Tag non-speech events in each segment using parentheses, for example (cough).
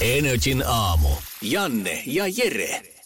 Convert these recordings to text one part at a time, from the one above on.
Energin aamu. Janne ja Jere.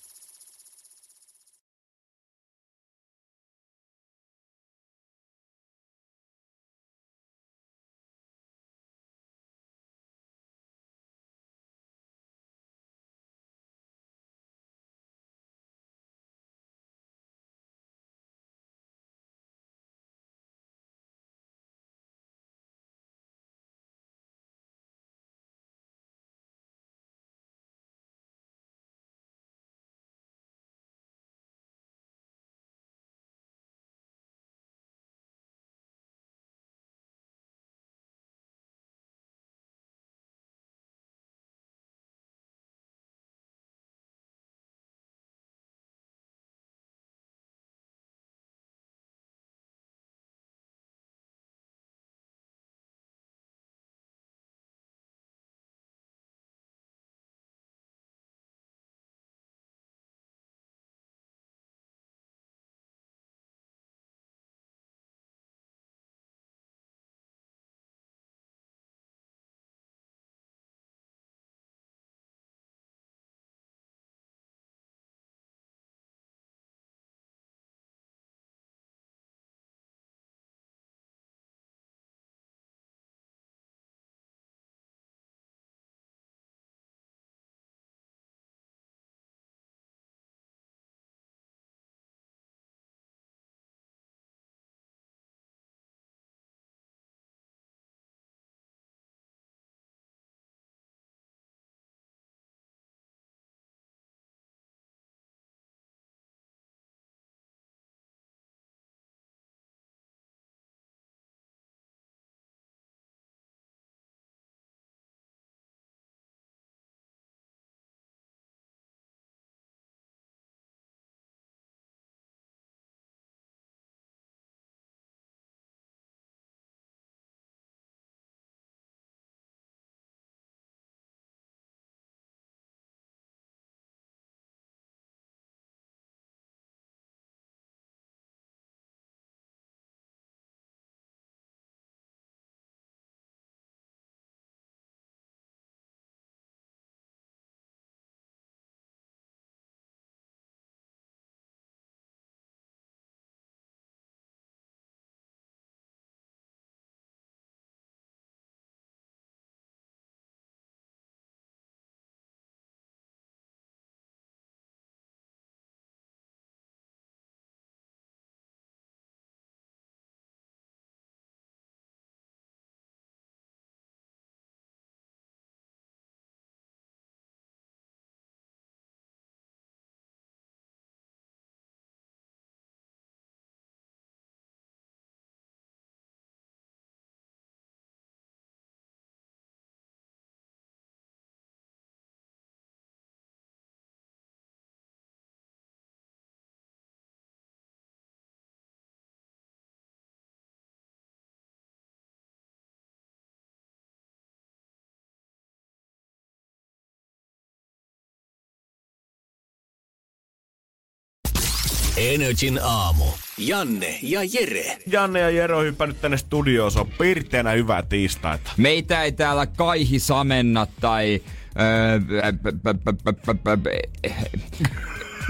Energin aamu. Janne ja Jere. Janne ja Jere on hypännyt tänne studioon. Se on pirteänä hyvää tiistaita. Meitä ei täällä kaihi samenna tai...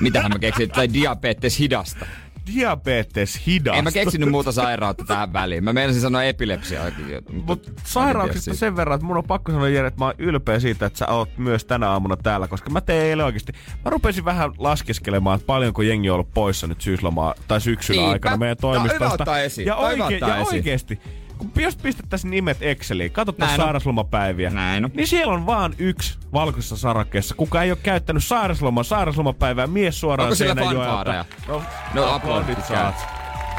mitähän mä keksin? Tai diabetes hidasta diabetes hidasta. En mä keksinyt muuta sairautta tähän väliin. Mä meinasin sanoa epilepsia. Mut sairauksista sen verran, että mun on pakko sanoa Jere, että mä oon ylpeä siitä, että sä oot myös tänä aamuna täällä, koska mä teen eilen oikeasti. Mä rupesin vähän laskeskelemaan, että paljonko jengi on ollut poissa nyt syyslomaa tai syksyn niin, aikana meidän toimistosta. No. Ja, oike- ja oikeesti, kun jos pistettäisiin nimet Exceliin, katsotaan sairaslomapäiviä, Näin on. niin siellä on vaan yksi valkoisessa sarakkeessa, kuka ei ole käyttänyt sairasloman sairaslomapäivää mies suoraan Onko siellä fanfaareja? No, no aplodit saat.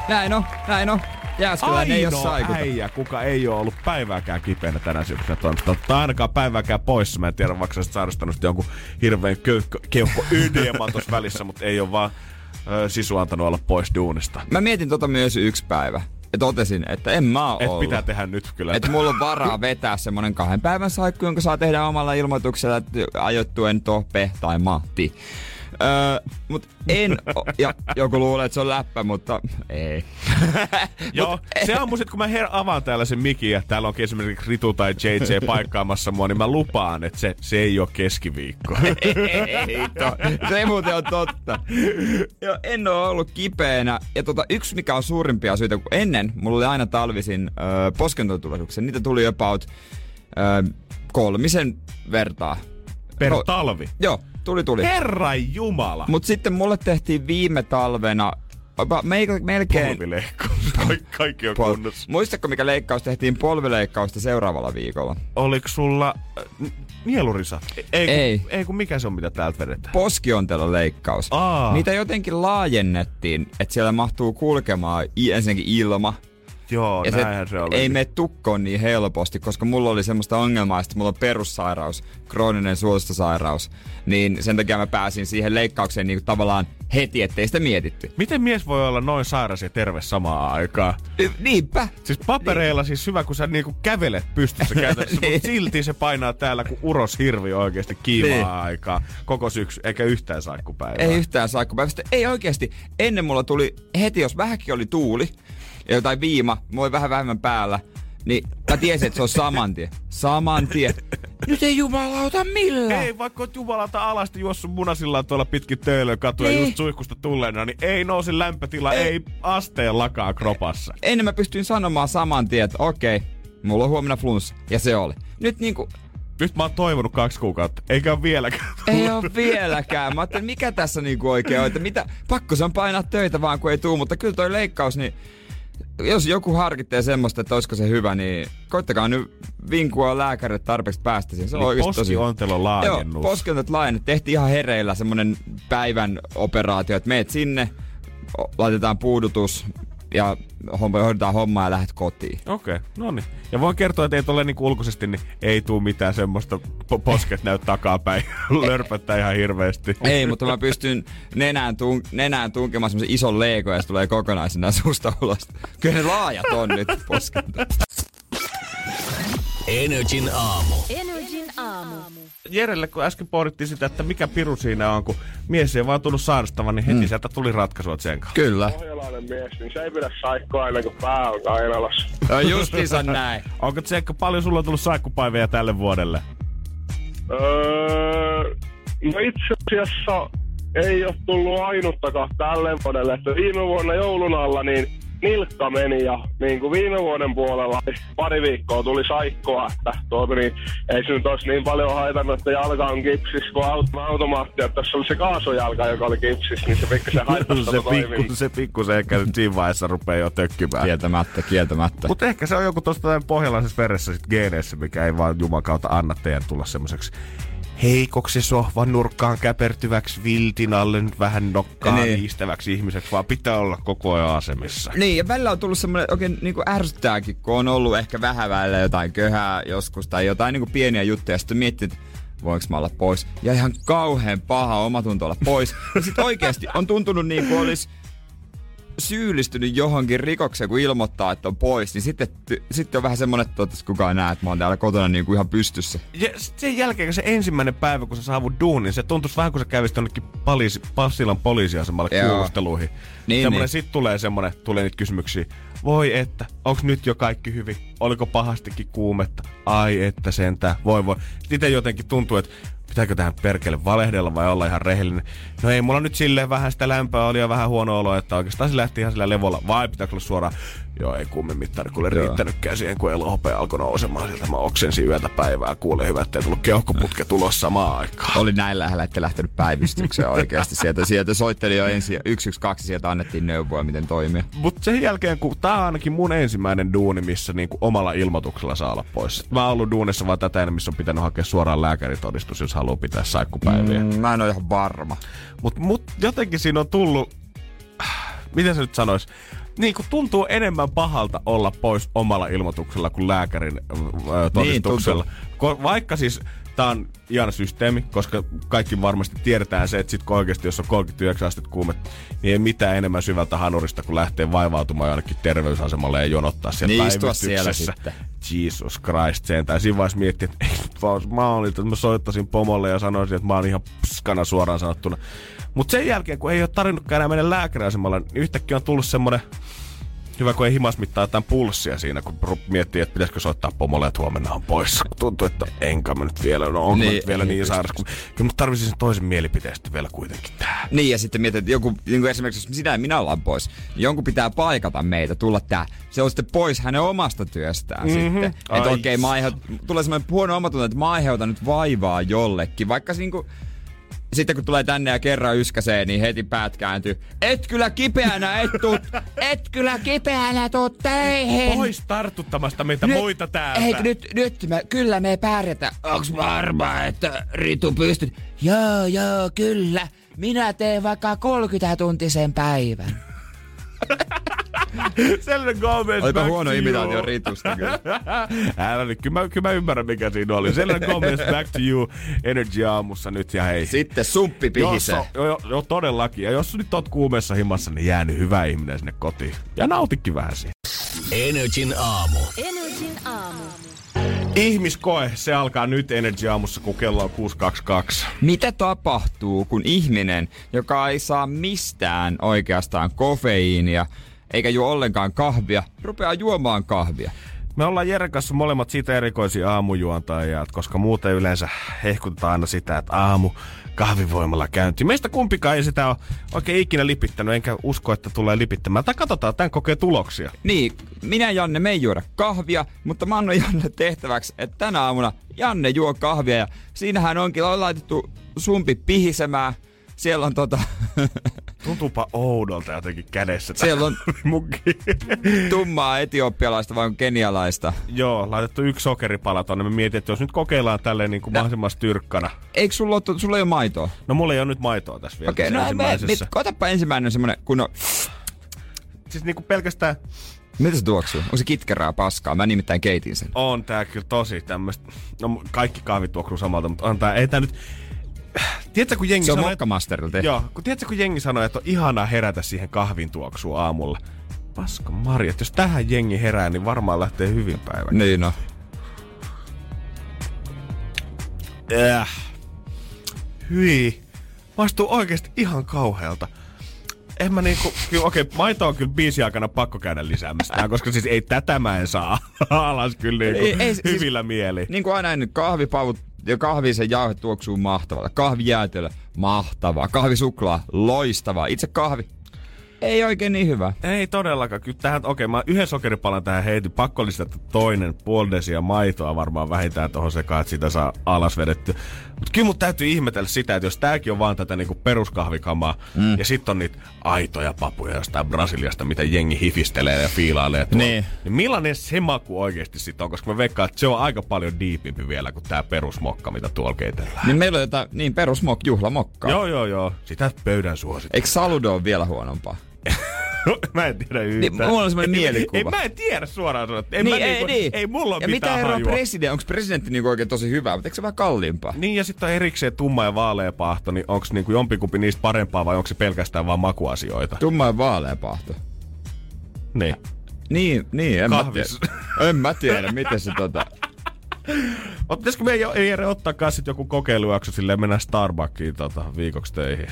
Näin on, näin on. Jääskeläinen ei ole saikuta. äijä, kuka ei ole ollut päivääkään kipeänä tänä syksynä toimistolla. Tai ainakaan päivääkään poissa. Mä en tiedä, vaikka sä sairastanut jonkun hirveän keuhko, keuhko ydeeman tuossa välissä, mutta ei ole vaan ö, sisu antanut olla pois duunista. Mä mietin tota myös yksi päivä. Totesin, että en mä oo Et ollut. pitää tehdä nyt kyllä. Että mulla on varaa (laughs) vetää semmonen kahden päivän saikku, jonka saa tehdä omalla ilmoituksella että ajoittuen Tope tai Matti. Öö, mut en, o- ja joku luulee, että se on läppä, mutta ei. (laughs) Joo, se on mun sit, kun mä her- avaan täällä sen mikin ja täällä onkin esimerkiksi Ritu tai JJ paikkaamassa mua, niin mä lupaan, että se, se ei ole keskiviikko. (laughs) ei to, se muuten on totta. Joo, en oo ollut kipeänä. Ja tota, yksi mikä on suurimpia syitä, kun ennen mulla oli aina talvisin öö, poskentotulehduksia. Niitä tuli about öö, kolmisen vertaa. Per No, talvi. Joo, tuli tuli. Herran jumala. Mut sitten mulle tehtiin viime talvena meikä, melkein... Polvileikkaus. (laughs) Kaikki, kaikki on Pol- kunnossa. Muistatko, mikä leikkaus tehtiin polvileikkausta seuraavalla viikolla? Oliko sulla äh, nielurisa? Ei, Ei. Kun, ei kun mikä se on, mitä täältä vedetään? Poskiontelon leikkaus. Aa. Niitä jotenkin laajennettiin, että siellä mahtuu kulkemaan ensinnäkin ilma. Joo, Ja näinhän se, oli. ei mene tukkoon niin helposti, koska mulla oli semmoista ongelmaa, että mulla on perussairaus, krooninen suolistosairaus. Niin sen takia mä pääsin siihen leikkaukseen niin tavallaan heti, ettei sitä mietitty. Miten mies voi olla noin sairas ja terve samaan aikaan? Niinpä. Siis papereilla siis hyvä, kun sä niinku kävelet pystyssä (laughs) käytännössä, Niin. mutta silti se painaa täällä kuin uros hirvi oikeasti kiivaa Niin. aikaa. Koko syksy, eikä yhtään saikkupäivää. Ei yhtään saikkupäivästä. Ei oikeasti. Ennen mulla tuli heti, jos vähänkin oli tuuli, ja jotain viima, oli vähän vähemmän päällä, niin mä tiesin, että se on saman tien. Saman tien. Nyt ei jumalauta millään. Ei, vaikka oot jumalata alasti juossut munasillaan tuolla pitkin töölön katuja Niin. just suihkusta tulleena, niin ei nouse lämpötila, ei, Ei. ei asteen lakaa kropassa. Ennen mä pystyin sanomaan saman tien, että okei, mulla on huomenna flunssa. Ja se oli. Nyt niinku, Nyt mä oon toivonut kaksi kuukautta, eikä ole vieläkään ei ole vieläkään. Mä ajattelin, mikä tässä niinku oikein on, että mitä, pakko se on painaa töitä vaan kun ei tuu, mutta kyllä toi leikkaus, niin jos joku harkitsee semmoista, että olisiko se hyvä, niin koittakaa nyt vinkua lääkärille tarpeeksi päästä siihen. Se on Niin oikeasti tosi poskiontelon laajennus. Joo, poskentot laajennut. Tehtiin ihan hereillä semmonen päivän operaatio, että meet sinne, laitetaan puudutus ja homma, hoidetaan hommaa ja lähdet kotiin. Okei, okay, no niin. Ja voin kertoa, että ei tule niinku ulkoisesti, niin ei tuu mitään semmoista po- posket näy takapäin. (laughs) Lörpöttää ihan hirveästi. Ei, mutta mä pystyn nenään, tunk- nenään tunkemaan semmosen ison leego ja se tulee kokonaisena suusta ulos. Kyllä ne laajat on nyt poskentot. Energin aamu. Energin aamu. Jerelle, kun äsken pohdittiin sitä, että mikä piru siinä on, kun mies ei vaan tullut sairastavan, niin heti mm. sieltä tuli ratkaisua sen kanssa. Kyllä. Pohjalainen mies, niin se ei pidä saikkoa aina kun pää on kainalossa. No justiinsa näin. Onko Tsekka paljon sulla on tullut saikkupäiviä tälle vuodelle? Öö, no itse asiassa ei ole tullut ainuttakaan tälle vuodelle. Että viime vuonna joulun alla niin nilkka meni ja niin kuin viime vuoden puolella niin pari viikkoa tuli saikkoa, että tuota, niin, ei se nyt olisi niin paljon haitannut, että jalka on kipsissä kuin auto, automaatti, että tässä oli se kaasujalka, joka oli kipsissä, niin se pikkusen (laughs) haittasi se, pikku, se pikkusen ehkä nyt siinä vaiheessa rupeaa jo tökkymään. Kieltämättä, kieltämättä. Mutta ehkä se on joku tuosta pohjalaisessa veressä sit geeneissä, mikä ei vaan Juman kautta anna teidän tulla semmoiseksi heikoksi sohvan nurkkaan käpertyväksi viltin alle nyt vähän nokkaan Niin. niistäväksi ihmiseksi, vaan pitää olla koko ajan asemissa. Niin, ja välillä on tullut semmoinen oikein niin kuin ärsyttääkin, kun on ollut ehkä vähän välillä jotain köhää joskus tai jotain niin kuin pieniä juttuja. Sitten miettii, voinko mä olla pois. Ja ihan kauhean paha omatunto olla pois. Ja sitten oikeasti on tuntunut niin kuin olisi syyllistynyt johonkin rikokseen, kun ilmoittaa, että on pois, niin sitten, sitten on vähän semmoinen, että toivottavasti kukaan näe, että mä oon täällä kotona niin kuin ihan pystyssä. Ja sen jälkeen, kun se ensimmäinen päivä, kun sä saavut duuniin, se tuntuisi vähän kuin sä kävisit jonnekin poliisi, Passilan poliisiasemalle Joo. kuulusteluihin. Niin, semmoinen, niin. sit tulee semmoinen, tulee niitä kysymyksiä. Voi että, onks nyt jo kaikki hyvin? Oliko pahastikin kuumetta? Ai että sentään, voi voi. Sitten jotenkin tuntuu, että pitääkö tähän perkele valehdella vai olla ihan rehellinen. No ei, mulla nyt silleen vähän sitä lämpöä oli ja vähän huono olo, että oikeastaan se lähti ihan sillä levolla. Vai pitääkö olla suoraan? Joo, ei kummin mittari kuule riittänytkään siihen, kun elohopea alkoi nousemaan sieltä. Mä oksensin yötä päivää, kuule hyvä, ettei tullut keuhkoputke tulos samaan aikaan. Oli näin lähellä, että lähtenyt päivystykseen oikeasti. Sieltä, sieltä soitteli jo ensin 112, sieltä annettiin neuvoa, miten toimia. Mutta sen jälkeen, kun tää on ainakin mun ensimmäinen duuni, missä niinku omalla ilmoituksella saa olla pois. Mä oon ollut duunissa vaan tätä ennen, missä on pitänyt hakea suoraan lääkäritodistus, jos haluaa pitää saikkupäiviä. Mm. Mm, mä en ole ihan varma. Mutta mut jotenkin siinä on tullut, miten se nyt sanois, niin kuin tuntuu enemmän pahalta olla pois omalla ilmoituksella kuin lääkärin äh, todistuksella. Niin, Vaikka siis Tämä on ihana systeemi, koska kaikki varmasti tiedetään se, että sit kun oikeasti, jos on 39 astetta kuume, niin ei mitään enemmän syvältä hanurista, kun lähtee vaivautumaan jonnekin terveysasemalle ja jonottaa siellä niin siellä sitten. Jesus Christ sentään. Siinä vaiheessa miettii, että ei vaan mahdollista, että mä soittaisin pomolle ja sanoisin, että mä oon ihan pskana suoraan sanottuna. Mutta sen jälkeen, kun ei ole tarvinnutkaan enää mennä lääkäriasemalle, niin yhtäkkiä on tullut semmoinen Hyvä, kun ei himas mittaa jotain pulssia siinä, kun miettii, että pitäisikö soittaa pomolle, että huomenna on poissa. Tuntuu, että enkä mä nyt vielä, no onko niin, vielä niin sairas. Kun, kyllä mä tarvitsisin sen toisen mielipiteestä vielä kuitenkin tähän. Niin, ja sitten mietit, että joku, niin kuin esimerkiksi jos sinä ja minä ollaan pois, niin jonkun pitää paikata meitä, tulla tää. Se on sitten pois hänen omasta työstään mm-hmm. sitten. Että okei, okay, aiheut, tulee semmoinen huono omatunto, että mä aiheutan nyt vaivaa jollekin. Vaikka niin kuin, sitten kun tulee tänne ja kerran yskäsee, niin heti päät kääntyy. Et kyllä kipeänä, et tuu, et kyllä kipeänä tuu teihin. Pois tartuttamasta meitä nyt, muita täältä. Ei, nyt, nyt me, kyllä me pärjätään. Onks varma, että Ritu pystyt? Joo, joo, kyllä. Minä teen vaikka 30 tuntisen päivän. (laughs) (laughs) Selena Gomez Olipa huono imitaatio Ritusta kyllä. (laughs) Älä nyt, kyllä mä, kyllä mä ymmärrän mikä siinä oli. Selena Gomez Back to You Energy aamussa nyt ja hei. Sitten sumppi pihisee. Jo, jo, jo, todellakin. Ja jos nyt oot kuumessa himassa, niin jäänyt hyvä ihminen sinne kotiin. Ja nautikin vähän siitä. Energin aamu. Energin aamu. Ihmiskoe, se alkaa nyt Energy aamussa, kun kello on 6.22. Mitä tapahtuu, kun ihminen, joka ei saa mistään oikeastaan kofeiinia, eikä juo ollenkaan kahvia, rupeaa juomaan kahvia. Me ollaan Jeren kanssa molemmat siitä erikoisia aamujuontajia, koska muuten yleensä hehkutetaan aina sitä, että aamu kahvivoimalla käynti. Meistä kumpikaan ei sitä ole oikein ikinä lipittänyt, enkä usko, että tulee lipittämään. Tai katsotaan tämän kokeen tuloksia. Niin, minä Janne me ei juoda kahvia, mutta mä annan Janne tehtäväksi, että tänä aamuna Janne juo kahvia ja siinähän onkin on laitettu sumpi pihisemään siellä on tota... (laughs) Tuntuupa oudolta jotenkin kädessä. Siellä on (laughs) tummaa etiopialaista vai kenialaista. Joo, laitettu yksi sokeripala tonne. Me mietin, että jos nyt kokeillaan tälleen niin kuin no. mahdollisimman styrkkana. Eikö sulla ole, sulla ei ole maitoa? No mulla ei ole nyt maitoa tässä vielä. Okei, okay, no me, kotapa ensimmäinen semmonen, kun on... Siis niinku pelkästään Miltä se tuoksuu? Onko se kitkerää paskaa? Mä nimittäin keitin sen. On tää kyllä tosi tämmöstä. No kaikki kahvit tuoksuu samalta, mutta on tää, ei tää nyt Tiedätkö, kun jengi se on sanoo, Mokkamasterilla Joo, kun tiedätkö, kun jengi sanoo, että on ihanaa herätä siihen kahvin tuoksuun aamulla. Paska Marja, jos tähän jengi herää, niin varmaan lähtee hyvin päivä. Niin no. Äh. Hyi. Maistuu oikeasti ihan kauhealta. En mä niinku, kyllä okei, okay, maito on kyllä biisi aikana pakko käydä lisäämässä, koska siis ei tätä mä en saa (laughs) alas kyllä niinku ei, ei, siis hyvillä siis, mieli. Niin kuin aina ennen kahvipavut ja kahvisen jauhe tuoksuu mahtavalta. Kahvijäätelö, mahtavaa. Kahvisuklaa, loistavaa. Itse kahvi, ei oikein niin hyvä. Ei todellakaan. Kyllä tähän, okei, okay, mä yhden sokeripalan tähän heitin. Pakko lisätä toinen puoli desiä maitoa varmaan vähintään tuohon sekaan, että sitä saa alas vedetty. Mutta kyllä mut täytyy ihmetellä sitä, että jos tääkin on vaan tätä niinku peruskahvikamaa, mm. ja sitten on niitä aitoja papuja jostain Brasiliasta, mitä jengi hifistelee ja fiilailee tuolla. Niin. niin millainen se maku oikeasti sitten on? Koska mä veikkaan, että se on aika paljon diipimpi vielä kuin tää perusmokka, mitä tuolla keitellään. Niin meillä on jotain, niin perusmok, juhlamokkaa. Joo, joo, joo. Sitä pöydän suosit. Eikö saludo ole vielä huonompaa? (laughs) mä en tiedä yhtään. Niin, mulla on semmoinen mielikuva. Ei, mä en tiedä suoraan sanoa. Ei, niin, ei, niinku, niin. ei mulla ole ja mitään mitä eroa presidentti? Onko presidentti niinku oikein tosi hyvä, mutta eikö se vähän kalliimpaa? Niin, ja sitten on erikseen tumma ja vaalea pahto, niin onko niinku jompikumpi niistä parempaa vai onko se pelkästään vaan makuasioita? Tumma ja vaalea pahto. Niin. Niin, niin, en Kahvis. mä tiedä. En mä tiedä, miten se tota... (laughs) Pitäisikö meidän ei ottaa kanssa joku kokeilujakso silleen mennä Starbuckiin tota, viikoksi töihin?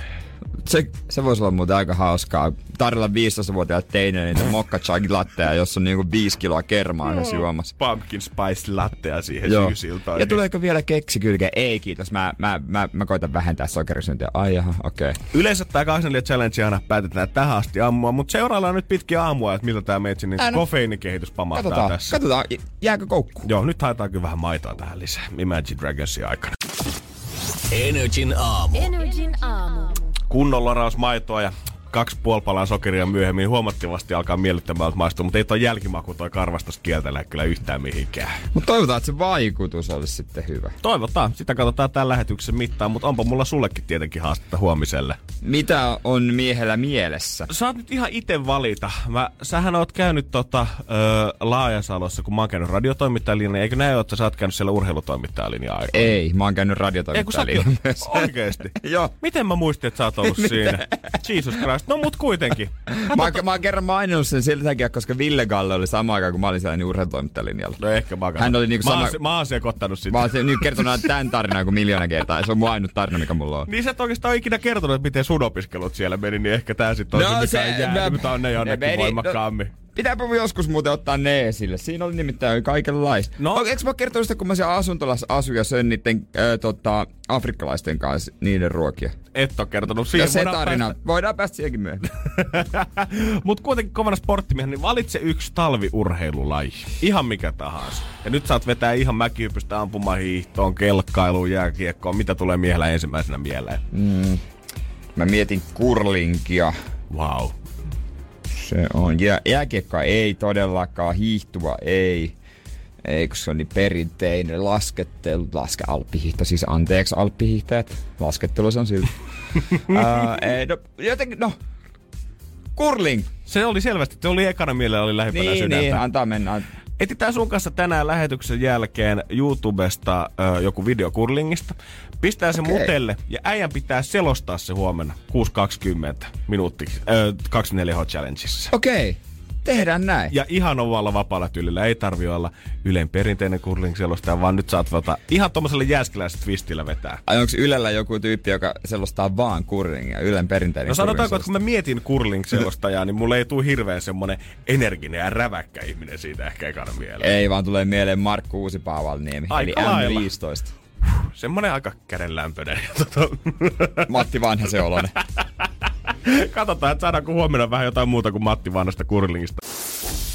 Se, se voisi olla muuten aika hauskaa. Tarjolla 15-vuotiaat teine niitä (laughs) mokka chai latteja, jossa on niinku 5 kiloa kermaa yhdessä juomassa. Pumpkin spice latteja siihen Joo. syysiltaan. Ja tuleeko vielä keksi kylkeen? Ei kiitos, mä, mä, mä, mä koitan vähentää sokerisyöntiä. Ai jaha, okei. Okay. Yleensä tää 24 challenge aina päätetään tähän asti aamua, mutta seuraillaan nyt pitkiä aamua, että miltä tää meitsi niin no, kofeiinikehitys pamahtaa katsotaan, tässä. Katsotaan, jääkö koukku? Joo, nyt haetaan kyllä vähän maitoa tähän lisää. Imagine Dragonsin aikana. Energin aamu. Energin aamu kunnon laraus maitoa ja kaksi puoli palaa sokeria myöhemmin huomattavasti alkaa miellyttämään maistua, mutta ei toi jälkimaku toi karvastus kieltellä kyllä yhtään mihinkään. Mutta toivotaan, että se vaikutus olisi sitten hyvä. Toivotaan. Sitä katsotaan tämän lähetyksen mittaan, mutta onpa mulla sullekin tietenkin haastetta huomiselle. Mitä on miehellä mielessä? Saat nyt ihan itse valita. Mä, sähän oot käynyt tota, ö, Laajasalossa, kun mä oon käynyt radiotoimittajalinjaa. Eikö näin ole, että sä oot käynyt siellä urheilutoimittajalinjaa aikaa? Ei, mä oon käynyt myös. (laughs) Oikeesti? Joo. Miten mä muistin, että sä oot ollut (laughs) siinä? Jesus Christ. No mut kuitenkin. (laughs) Mä, oon- mä oon kerran maininnut sen sillä takia, koska Ville Galle oli sama aikaan, kun mä olin siellä niin urheilutoimittajalinjalla. No ehkä mä Hän oli niinku mä, sama- oon, mä oon sekoittanut sitä. Mä oon se nyt kertonut tämän tarinan kuin miljoona kertaa. ja Se on mun ainut tarina, mikä mulla on. Niin sä et oikeastaan ikinä kertonut, että miten sun opiskelut siellä meni, niin ehkä tää sit on no, se, mikä se, jää, mutta on ne jonnekin meni- voimakkaammin. No, pitääpä joskus muuten ottaa ne esille. Siinä oli nimittäin kaikenlaista. No. No. Eikö mä kertonut sitä, kun mä siellä asuntolassa asuin ja söin niiden äh, tota, afrikkalaisten kanssa niiden ruokia? Et oo kertonut Ja siihen. se voidaan tarina, päästä- voidaan päästä siihenkin myöhemmin. (laughs) Mut kuitenkin kovana sporttimiehen, niin valitse yksi talviurheilulaji. Ihan mikä tahansa. Ja nyt saat vetää ihan mäkihypystä ampumahiihtoon, kelkkailuun, jääkiekkoon. Mitä tulee miehellä ensimmäisenä mieleen? Mä mietin kurlinkia. Wow. Se on. Ja jääkiekkoa ei todellakaan, hiihtua ei. Ei, kun se on niin perinteinen laskettelu, laske alppihiihto, siis anteeksi alppihiihtäjät, laskettelu se on silti. (laughs) uh, ei, no, jotenkin, no, kurling. Se oli selvästi, se oli ekana mielellä, oli lähimpänä Niin, sydäntä. niin, antaa mennä. Etitään sun kanssa tänään lähetyksen jälkeen YouTubesta ö, joku video kurlingista. Pistää se Okei. mutelle ja äijän pitää selostaa se huomenna 6.20 minuutti ö, 24H Challengeissa. Okei, tehdään näin. Ja ihan omalla vapaalla tyylillä. Ei tarvi olla Ylen perinteinen kurling selostaja, vaan nyt saat tota, ihan tommoselle jääskeläisellä twistillä vetää. Ai onko Ylellä joku tyyppi, joka selostaa vaan kurlingia, Ylen perinteinen No sanotaanko, että kurling kun mä mietin curling-selostajaa, niin mulle ei tule hirveän semmonen energinen ja räväkkä ihminen siitä ehkä ekana mieleen. Ei vaan tulee mieleen Markku Uusipaavalniemi, eli lailla. M15. Semmonen aika kädenlämpöinen. Ja (laughs) tota, Matti Vanhasen oloinen. (laughs) katsotaan, että saadaanko huomenna vähän jotain muuta kuin Matti Vanhasta curlingista.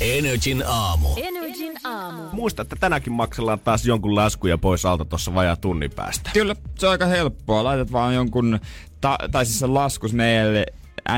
Energin aamu. Energin aamu. Muista, että tänäkin maksellaan taas jonkun laskuja pois alta tuossa vajaa tunnin päästä. Kyllä, se on aika helppoa. Laitat vaan jonkun, ta- tai siis se laskus meille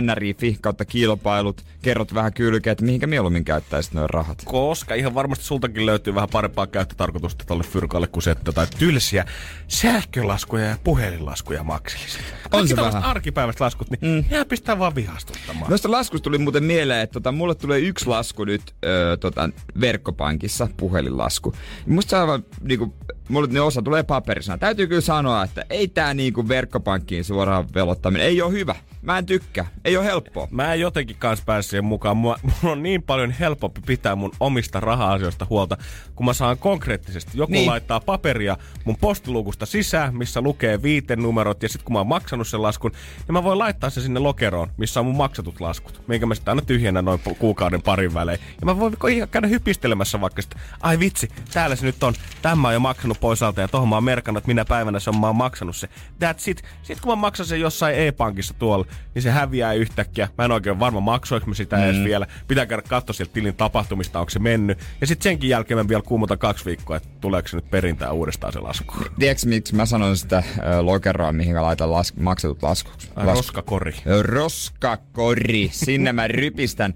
NRI kautta kilpailut, kerrot vähän kylkeä, että mihinkä mieluummin käyttäisit noin rahat. Koska ihan varmasti sultakin löytyy vähän parempaa käyttötarkoitusta tolle fyrkalle kuin se, että tai tylsiä sähkölaskuja ja puhelinlaskuja makselisit. On se vähän. arkipäiväiset laskut, niin mm. pistää vaan vihastuttamaan. Noista laskusta tuli muuten mieleen, että tota, mulle tulee yksi lasku nyt öö, tota, verkkopankissa, puhelinlasku. Musta se on aivan, niinku, mulle ne osa tulee paperisena. Täytyy kyllä sanoa, että ei tää niinku verkkopankkiin suoraan velottaminen, ei ole hyvä. Mä en tykkää, ei ole helppoa. Mä en jotenkin kanssa pääse siihen mukaan. Mua, mun on niin paljon helpompi pitää mun omista raha-asioista huolta, kun mä saan konkreettisesti. Joku niin. Laittaa paperia mun postiluukusta sisään, missä lukee viitenumerot, ja sitten kun mä oon maksanut sen laskun, niin mä voin laittaa sen sinne lokeroon, missä on mun maksatut laskut, minkä mä sitten aina tyhjennän noin kuukauden parin välein. Ja mä voin käydä hypistelemässä vaikka sitä, ai vitsi, täällä se nyt on, tämä mä oon jo maksanut pois alta, ja tohon mä oon merkannut, että minä päivänä se on, mä oon maksanut se. That's it. Sitten kun mä maksan sen jossain e-pankissa tuolla, niin se häviää yhtäkkiä. Mä en oikein varma maksoinko mä sitä mm. edes vielä. Pitää käydä katsoa sieltä tilin tapahtumista, onko se mennyt. Ja sitten senkin jälkeen mä vielä kuumutan kaksi viikkoa, että tuleeko se nyt perintää uudestaan se lasku. Tiedätkö miksi mä sanon sitä ö, lokeroa, mihin mä laitan las- maksetut laskut? Ai, roskakori. Roskakori. Sinne mä rypistän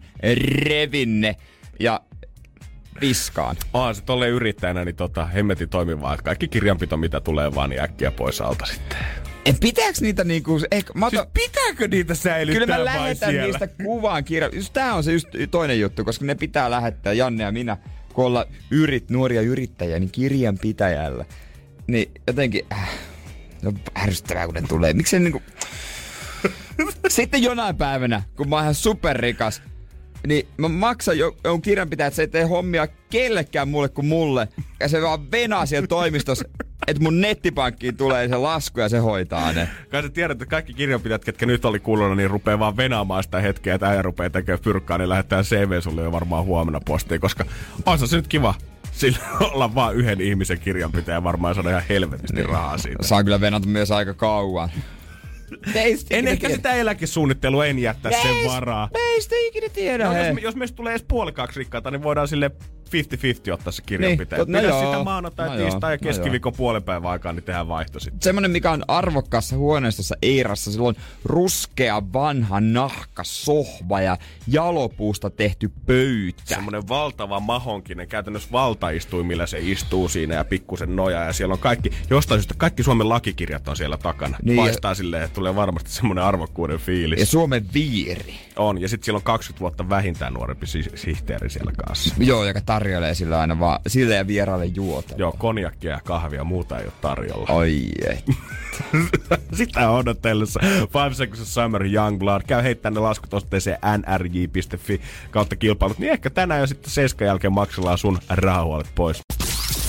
revinne ja viskaan. Onhan se tolleen yrittäjänä, niin tota, hemmetin toimivaa, kaikki kirjanpito, mitä tulee vaan, niin äkkiä pois alta sitten. En pitääkö niitä niinku... Ehkä, mä otan, Siis pitääkö niitä säilyttää Kyllä mä lähetän siellä? niistä kuvaan kirja. Just tää on se just toinen juttu, koska ne pitää lähettää, Janne ja minä, kun olla yrit, nuoria yrittäjiä, niin kirjanpitäjällä. Niin jotenkin, äh, no ärsyttävää kun ne tulee. Miksi niinku... (laughs) Sitten jonain päivänä, kun mä oon ihan superrikas, niin mä maksan jo, jonkun kirjanpitäjä, että se ei tee hommia kellekään mulle kuin mulle. Ja se vaan venaa siellä toimistossa, että mun nettipankkiin tulee se lasku ja se hoitaa ne. Kai sä tiedät, että kaikki kirjanpitäjät, ketkä nyt oli kuulunut, niin rupeaa vaan venaamaan sitä hetkeä, että äijä rupeaa tekemään pyrkkaa, niin lähettää CV sulle jo varmaan huomenna postiin, koska on se nyt kiva sillä (laughs) olla vaan yhden ihmisen kirjanpitäjä varmaan saada ihan helvetisti Niin. rahaa siitä. Saa kyllä venata myös aika kauan. En ehkä sitä eläkesuunnittelua en jättää sen varaa. Me ei sitä ikinä tiedä. No, jos, jos meistä tulee edes puolikaksi rikkaita, niin voidaan sille 50-50 ottaa se kirjanpitäjä. Niin, no Pidä joo. sitä maanantai, no tiistai ja no keskiviikon no puolen päivän aikaan, niin tehdään vaihto sitten. Semmoinen, mikä on arvokkaassa huoneistossa Eirassa, silloin ruskea vanha nahka sohva ja jalopuusta tehty pöytä. Semmoinen valtava mahonkinen, käytännössä valtaistuimilla se istuu siinä ja pikkusen noja ja siellä on kaikki, jostain syystä kaikki Suomen lakikirjat on siellä takana. Niin, Paistaa silleen, että tulee varmasti semmoinen arvokkuuden fiilis. Ja Suomen viiri. On, ja sitten siellä on 20 vuotta vähintään nuorempi si- sihteeri siellä kanssa. Joo, joka tarjoilee sillä aina vaan sille ja vieraille juota. Joo, konjakkia ja kahvia muuta ei ole tarjolla. Oi ei. (laughs) Sitä on odotellessa. Five Seconds of Summer Youngblood. Käy heittää ne laskut osoitteeseen nrj.fi kautta kilpailut. Niin ehkä tänään jo sitten seiskan jälkeen maksellaan sun rahahuolet pois.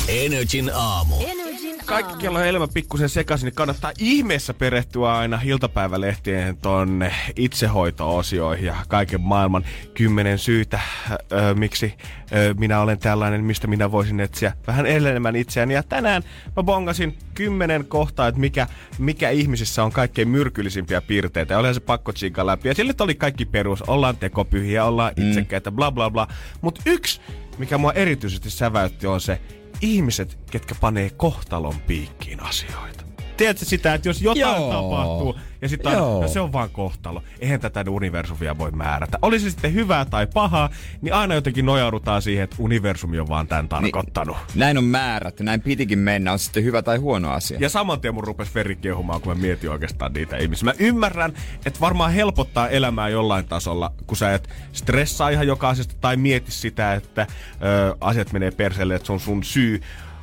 Energin aamu. Ener- kaikki, kello on elämä pikkusen sekaisin, niin kannattaa ihmeessä perehtyä aina iltapäivälehtien tonne itsehoito-osioihin ja kaiken maailman kymmenen syytä, ö, miksi ö, minä olen tällainen, mistä minä voisin etsiä vähän enemmän itseäni. Ja tänään mä bongasin kymmenen kohtaa, että mikä, mikä ihmisissä on kaikkein myrkyllisimpiä piirteitä. Ja olihan se pakko tsiikaa läpi. Ja sille oli kaikki perus. Ollaan tekopyhiä, ollaan mm. itsekkäitä, bla bla bla. Mutta yksi, mikä mua erityisesti säväytti, on se, ihmiset, ketkä panee kohtalon piikkiin asioita. Tiedätkö sitä, että jos jotain Joo. tapahtuu, ja sitten no, se on vaan kohtalo. Eihän tätä universumia voi määrätä. Oli se sitten hyvää tai pahaa, niin aina jotenkin nojaudutaan siihen, että universumi on vaan tämän tarkoittanut. Niin, näin on määrätty, näin pitikin mennä, on sitten hyvä tai huono asia. Ja saman tien mun rupes veri kehumaan, kun mä mietin oikeastaan niitä ihmisiä. Mä ymmärrän, että varmaan helpottaa elämää jollain tasolla, kun sä et stressaa ihan joka asiasta tai mieti sitä, että ö, asiat menee perseelle, että se on sun syy.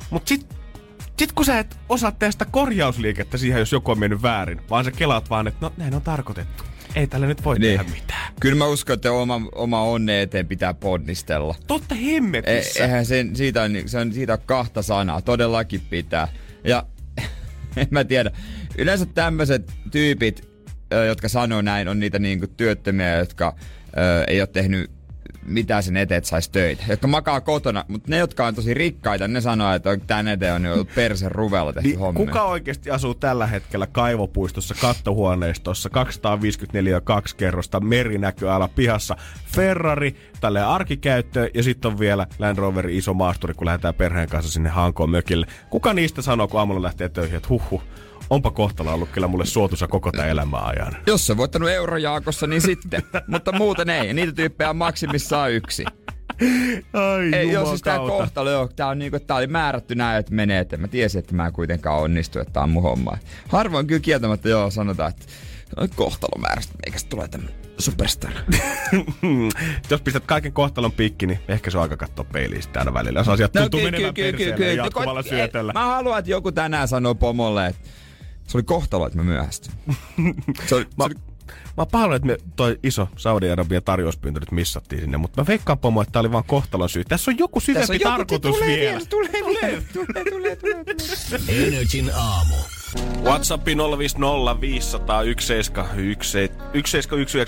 Mutta sitten sitten kun sä et osaa tehdä sitä korjausliikettä siihen, jos joku on mennyt väärin, vaan sä kelaat vaan, että no näin on tarkoitettu. Ei tälle nyt voi niin. tehdä mitään. Kyllä mä uskon, että oma, oma onne eteen pitää ponnistella. Totta hemmetissä. E, eihän sen, siitä, on, se on siitä kahta sanaa. Todellakin pitää. Ja (laughs) en mä tiedä. Yleensä tämmöiset tyypit, jotka sanoo näin, on niitä niinku työttömiä, jotka ö, ei ole tehnyt mitä sen eteen, että saisi töitä. Jotka makaa kotona, mutta ne, jotka on tosi rikkaita, ne sanoo, että tän eteen on jo persen ruvella tehty niin, hommia. Kuka oikeasti asuu tällä hetkellä kaivopuistossa kattohuoneistossa, 254 kaksi kerrosta, merinäköala pihassa, Ferrari, tälle arkikäyttöön ja sitten on vielä Land Roverin iso maasturi, kun lähdetään perheen kanssa sinne Hankoon mökille. Kuka niistä sanoo, kun aamulla lähtee töihin, että huh, huh onpa kohtalo ollut kyllä mulle suotuisa koko tämä elämä ajan. Jos sä voittanut eurojaakossa, niin sitten. (laughs) Mutta muuten ei. Niitä tyyppejä on maksimissaan yksi. Ai ei, joo, siis tää kohtalo, joo, tää, on niinku, tää oli määrätty näin, että menee, että mä tiesin, että mä en kuitenkaan onnistu, että tää on mun homma. Harvoin kyllä kieltämättä joo, sanotaan, että kohtalo määrästä, eikä se tulee tämmönen superstar. (laughs) Jos pistät kaiken kohtalon piikki, niin ehkä se on aika katsoa peiliin aina välillä. Jos asiat no, tuntuu ky- menemään ky- ky- ky- jatkuvalla syötöllä. Mä haluan, että joku tänään sanoo pomolle, että se oli kohtalo, että mä myöhästyin. (laughs) se oli, mä, se oli Mä pahoin, että me toi iso Saudi-Arabian tarjouspyyntö nyt missattiin sinne, mutta mä veikkaan pomo, että tää oli vaan kohtalon syy. Tässä on joku syvempi tarkoitus tulee vielä. Tulee, tulee, tulee, tulee, tulee, tulee, tulee. Energin aamu. WhatsAppi 050501719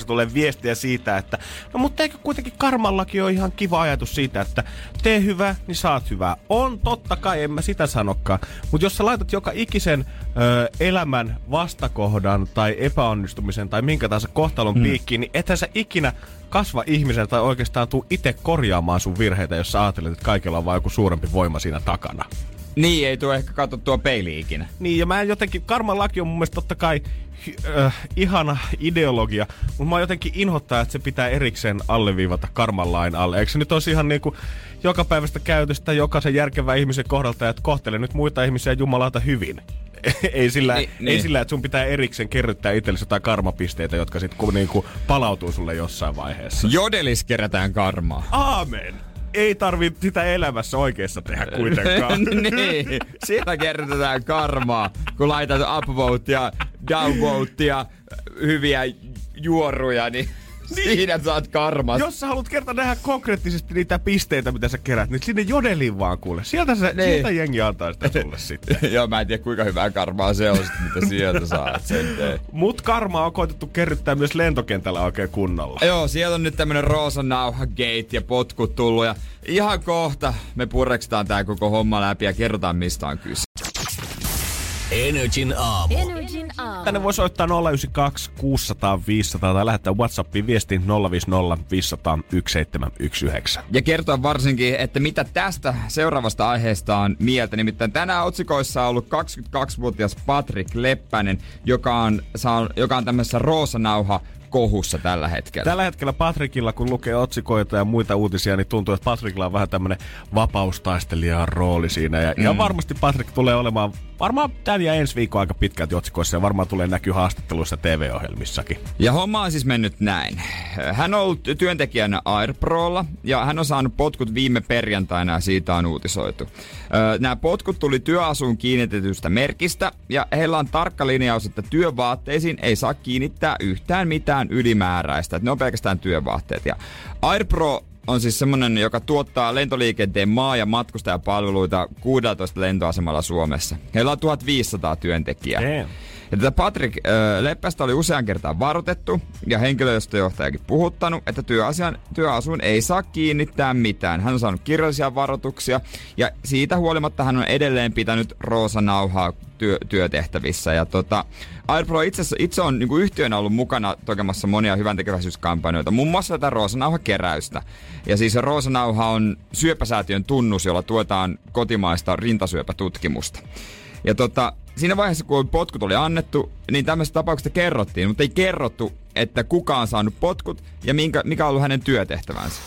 tulee viestiä siitä, että no mutta eikö kuitenkin karmallakin ole ihan kiva ajatus siitä, että tee hyvä, niin saat hyvää. On totta kai, en mä sitä sanokaan. Mutta jos sä laitat joka ikisen ö, elämän vastakohdan tai epäonnistumisen tai minkä tahansa kohtalon hmm. piikkiin, niin ethän sä ikinä kasva ihmisen tai oikeastaan tuu itse korjaamaan sun virheitä, jos sä ajattelet, että kaikilla on vain joku suurempi voima siinä takana. Niin, ei tule ehkä katsottua peili ikinä. Niin, ja mä jotenkin, karman laki on mun mielestä totta kai äh, ihana ideologia, mutta mä jotenkin inhottaa, että se pitää erikseen alleviivata karmanlain alle. Eikö se nyt olisi ihan niinku joka päivästä käytöstä jokaisen järkevän ihmisen kohdalta, että kohtele nyt muita ihmisiä jumalauta hyvin. (laughs) ei, sillä, niin, ei niin. sillä, että sun pitää erikseen kerryttää itsellesi jotain karmapisteitä, jotka sitten niinku palautuu sulle jossain vaiheessa. Jodelis kerätään karmaa. Aamen ei tarvi sitä elämässä oikeassa tehdä (laughs) kuitenkaan. (laughs) niin, siellä kerrotetaan karmaa, kun laitat upvotea, downvotea, hyviä juoruja, niin niin. Siinä saat karmas. Jos sä haluat kerta nähdä konkreettisesti niitä pisteitä, mitä sä kerät, niin sinne jodeliin vaan kuule. Sieltä, se, niin. sieltä jengi antaa sitä sulle sitten. (laughs) Joo, mä en tiedä kuinka hyvää karmaa se on, mitä sieltä saat sen Mut karmaa on koitettu kerryttää myös lentokentällä oikein kunnolla. Joo, siellä on nyt tämmönen roosa nauha gate ja potkut tullut ja ihan kohta me pureksitaan tää koko homma läpi ja kerrotaan mistä on kyse. Energin aamu. Energin aamu. Tänne voi soittaa 092 600 500 tai lähettää Whatsappiin viestin 050 500 1719. Ja kertoa varsinkin, että mitä tästä seuraavasta aiheesta on mieltä. Nimittäin tänään otsikoissa on ollut 22-vuotias Patrick Leppänen, joka on, joka on tämmöisessä roosanauha kohussa tällä hetkellä. Tällä hetkellä Patrikilla, kun lukee otsikoita ja muita uutisia, niin tuntuu, että Patrikilla on vähän tämmöinen vapaustaistelijan rooli siinä. Ja mm. ihan varmasti Patrik tulee olemaan varmaan tämän ja ensi viikon aika pitkälti otsikoissa ja varmaan tulee näkyy haastatteluissa TV-ohjelmissakin. Ja homma on siis mennyt näin. Hän on ollut työntekijänä Airprolla ja hän on saanut potkut viime perjantaina ja siitä on uutisoitu. Nämä potkut tuli työasuun kiinnitetystä merkistä ja heillä on tarkka linjaus, että työvaatteisiin ei saa kiinnittää yhtään mitään ylimääräistä. Että ne on pelkästään työvaatteet. Ja Airpro on siis semmonen, joka tuottaa lentoliikenteen maa- ja matkustajapalveluita 16 lentoasemalla Suomessa. Heillä on 1500 työntekijää. Damn. Ja tätä Patrick Leppästä oli usean kertaan varoitettu ja henkilöstöjohtajakin puhuttanut, että työasian, työasuun ei saa kiinnittää mitään. Hän on saanut kirjallisia varoituksia ja siitä huolimatta hän on edelleen pitänyt Roosa Nauhaa työ, työtehtävissä. Ja tota, Airpro itse, itse on niin yhtiönä ollut mukana tekemassa monia hyvän tekeväisyyskampanjoita, muun muassa tätä Roosanauha-keräystä. Ja siis Roosanauha on syöpäsäätiön tunnus, jolla tuetaan kotimaista rintasyöpätutkimusta. Ja tota, siinä vaiheessa, kun potkut oli annettu, niin tämmöistä tapauksesta kerrottiin, mutta ei kerrottu, että kuka on saanut potkut ja minkä, mikä on ollut hänen työtehtävänsä.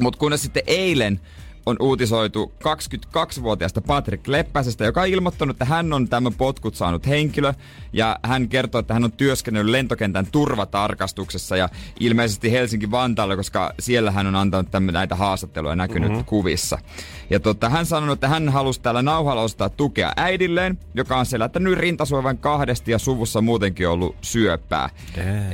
Mutta kunnes sitten eilen on uutisoitu 22-vuotiaasta Patrick Leppäsestä, joka on ilmoittanut, että hän on tämän potkut saanut henkilö. Ja hän kertoo, että hän on työskennellyt lentokentän turvatarkastuksessa ja ilmeisesti Helsinki-Vantaalla, koska siellä hän on antanut tämän, näitä haastatteluja näkynyt mm-hmm. kuvissa. Ja tota, hän sanoi, että hän halusi täällä nauhalla ostaa tukea äidilleen, joka on selättänyt rintasuovan kahdesti ja suvussa muutenkin ollut syöpää.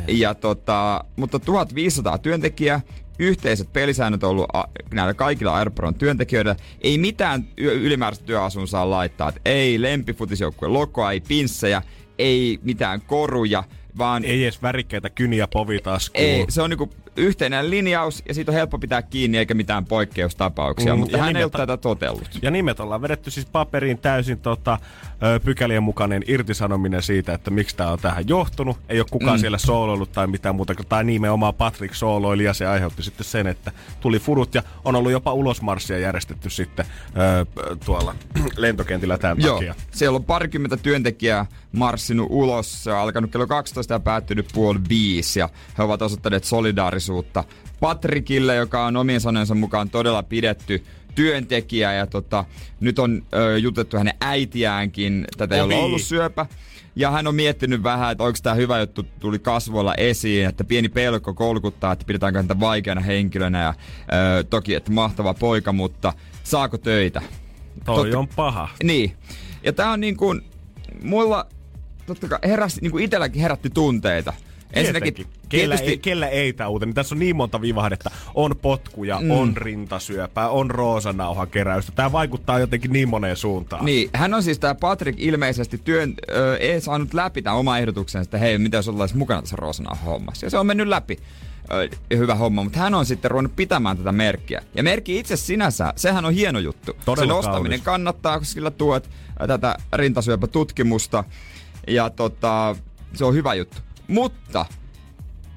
Ja tota, mutta 1500 työntekijää yhteiset pelisäännöt on ollut näillä kaikilla Airpron työntekijöillä. Ei mitään ylimääräistä työasun saa laittaa. Et ei lempifutisjoukkueen lokoa, ei pinssejä, ei mitään koruja, vaan... Ei edes värikkäitä kyniä povitaskuun. Ei, se on niinku yhteinen linjaus ja siitä on helppo pitää kiinni eikä mitään poikkeustapauksia, mm, mutta hän nimet, ei ole tätä totellut. Ja nimet ollaan vedetty siis paperiin täysin tota, pykälien mukainen irtisanominen siitä, että miksi tämä on tähän johtunut. Ei ole kukaan mm. siellä sooloillut tai mitään muuta, tai nimenomaan Patrick sooloili ja se aiheutti sitten sen, että tuli furut ja on ollut jopa ulosmarssia järjestetty sitten ö, tuolla (clears throat) lentokentillä tämän Joo, takia. siellä on parikymmentä työntekijää marssinut ulos. Se on alkanut kello 12 ja päättynyt puoli viisi ja he ovat osoittaneet solidaarisuutta Patrikille, joka on omien sanojensa mukaan todella pidetty työntekijä ja tota, nyt on ö, jutettu hänen äitiäänkin, tätä ei ole ollut syöpä. Ja hän on miettinyt vähän, että onko tämä hyvä juttu tuli kasvoilla esiin, että pieni pelko kolkuttaa, että pidetäänkö häntä vaikeana henkilönä ja ö, toki, että mahtava poika, mutta saako töitä? Toi Totta, on paha. Niin. Ja tää on niin kuin, mulla totta kai heräsi, niin kuin itselläkin herätti tunteita. Ensinnäkin, kellä, tietysti... ei, kellä ei tämä uutinen. Tässä on niin monta vivahdetta. On potkuja, mm. on rintasyöpää, on roosanauhan keräystä. Tämä vaikuttaa jotenkin niin moneen suuntaan. Niin, hän on siis tämä Patrick ilmeisesti työn, ö, ei saanut läpi tämän oma ehdotuksensa, että hei, mitä jos oltaisiin mukana tässä roosanauhan hommassa. Ja se on mennyt läpi. Ö, hyvä homma, mutta hän on sitten ruvennut pitämään tätä merkkiä. Ja merkki itse sinänsä, sehän on hieno juttu. Todella Sen ostaminen kaunis. kannattaa, koska sillä tuot tätä rintasyöpätutkimusta. Ja tota, se on hyvä juttu. Mutta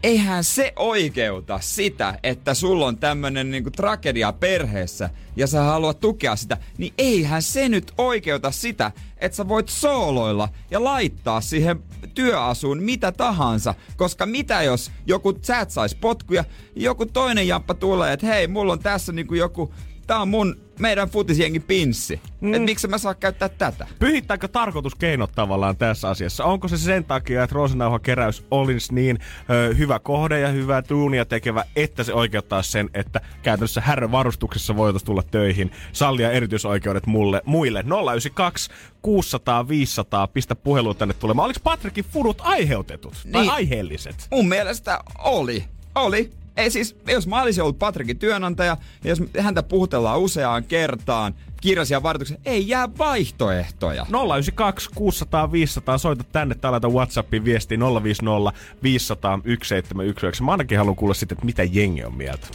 eihän se oikeuta sitä, että sulla on tämmönen niinku tragedia perheessä ja sä haluat tukea sitä, niin eihän se nyt oikeuta sitä, että sä voit sooloilla ja laittaa siihen työasuun mitä tahansa, koska mitä jos joku, sä et potkuja, joku toinen jamppa tulee, että hei, mulla on tässä niinku joku tää on mun, meidän futisjengin pinssi. Mm. Et miksi mä saa käyttää tätä? Pyhittääkö tarkoitus keinot tavallaan tässä asiassa? Onko se sen takia, että keräys olisi niin ö, hyvä kohde ja hyvää tuunia tekevä, että se oikeuttaa sen, että käytännössä härän varustuksessa voitaisiin tulla töihin, sallia erityisoikeudet mulle, muille. 092 600 500, pistä puhelu tänne tulemaan. Oliko Patrikin fudut aiheutetut niin. tai aiheelliset? Mun mielestä oli. Oli ei siis, jos mä olisin ollut Patrikin työnantaja, ja jos häntä puhutellaan useaan kertaan, kirjaisia varoituksia. Ei jää vaihtoehtoja. 092 600 500, soita tänne tai laita Whatsappin viesti 050 500 1719. Mä ainakin haluan kuulla sitten, että mitä jengi on mieltä.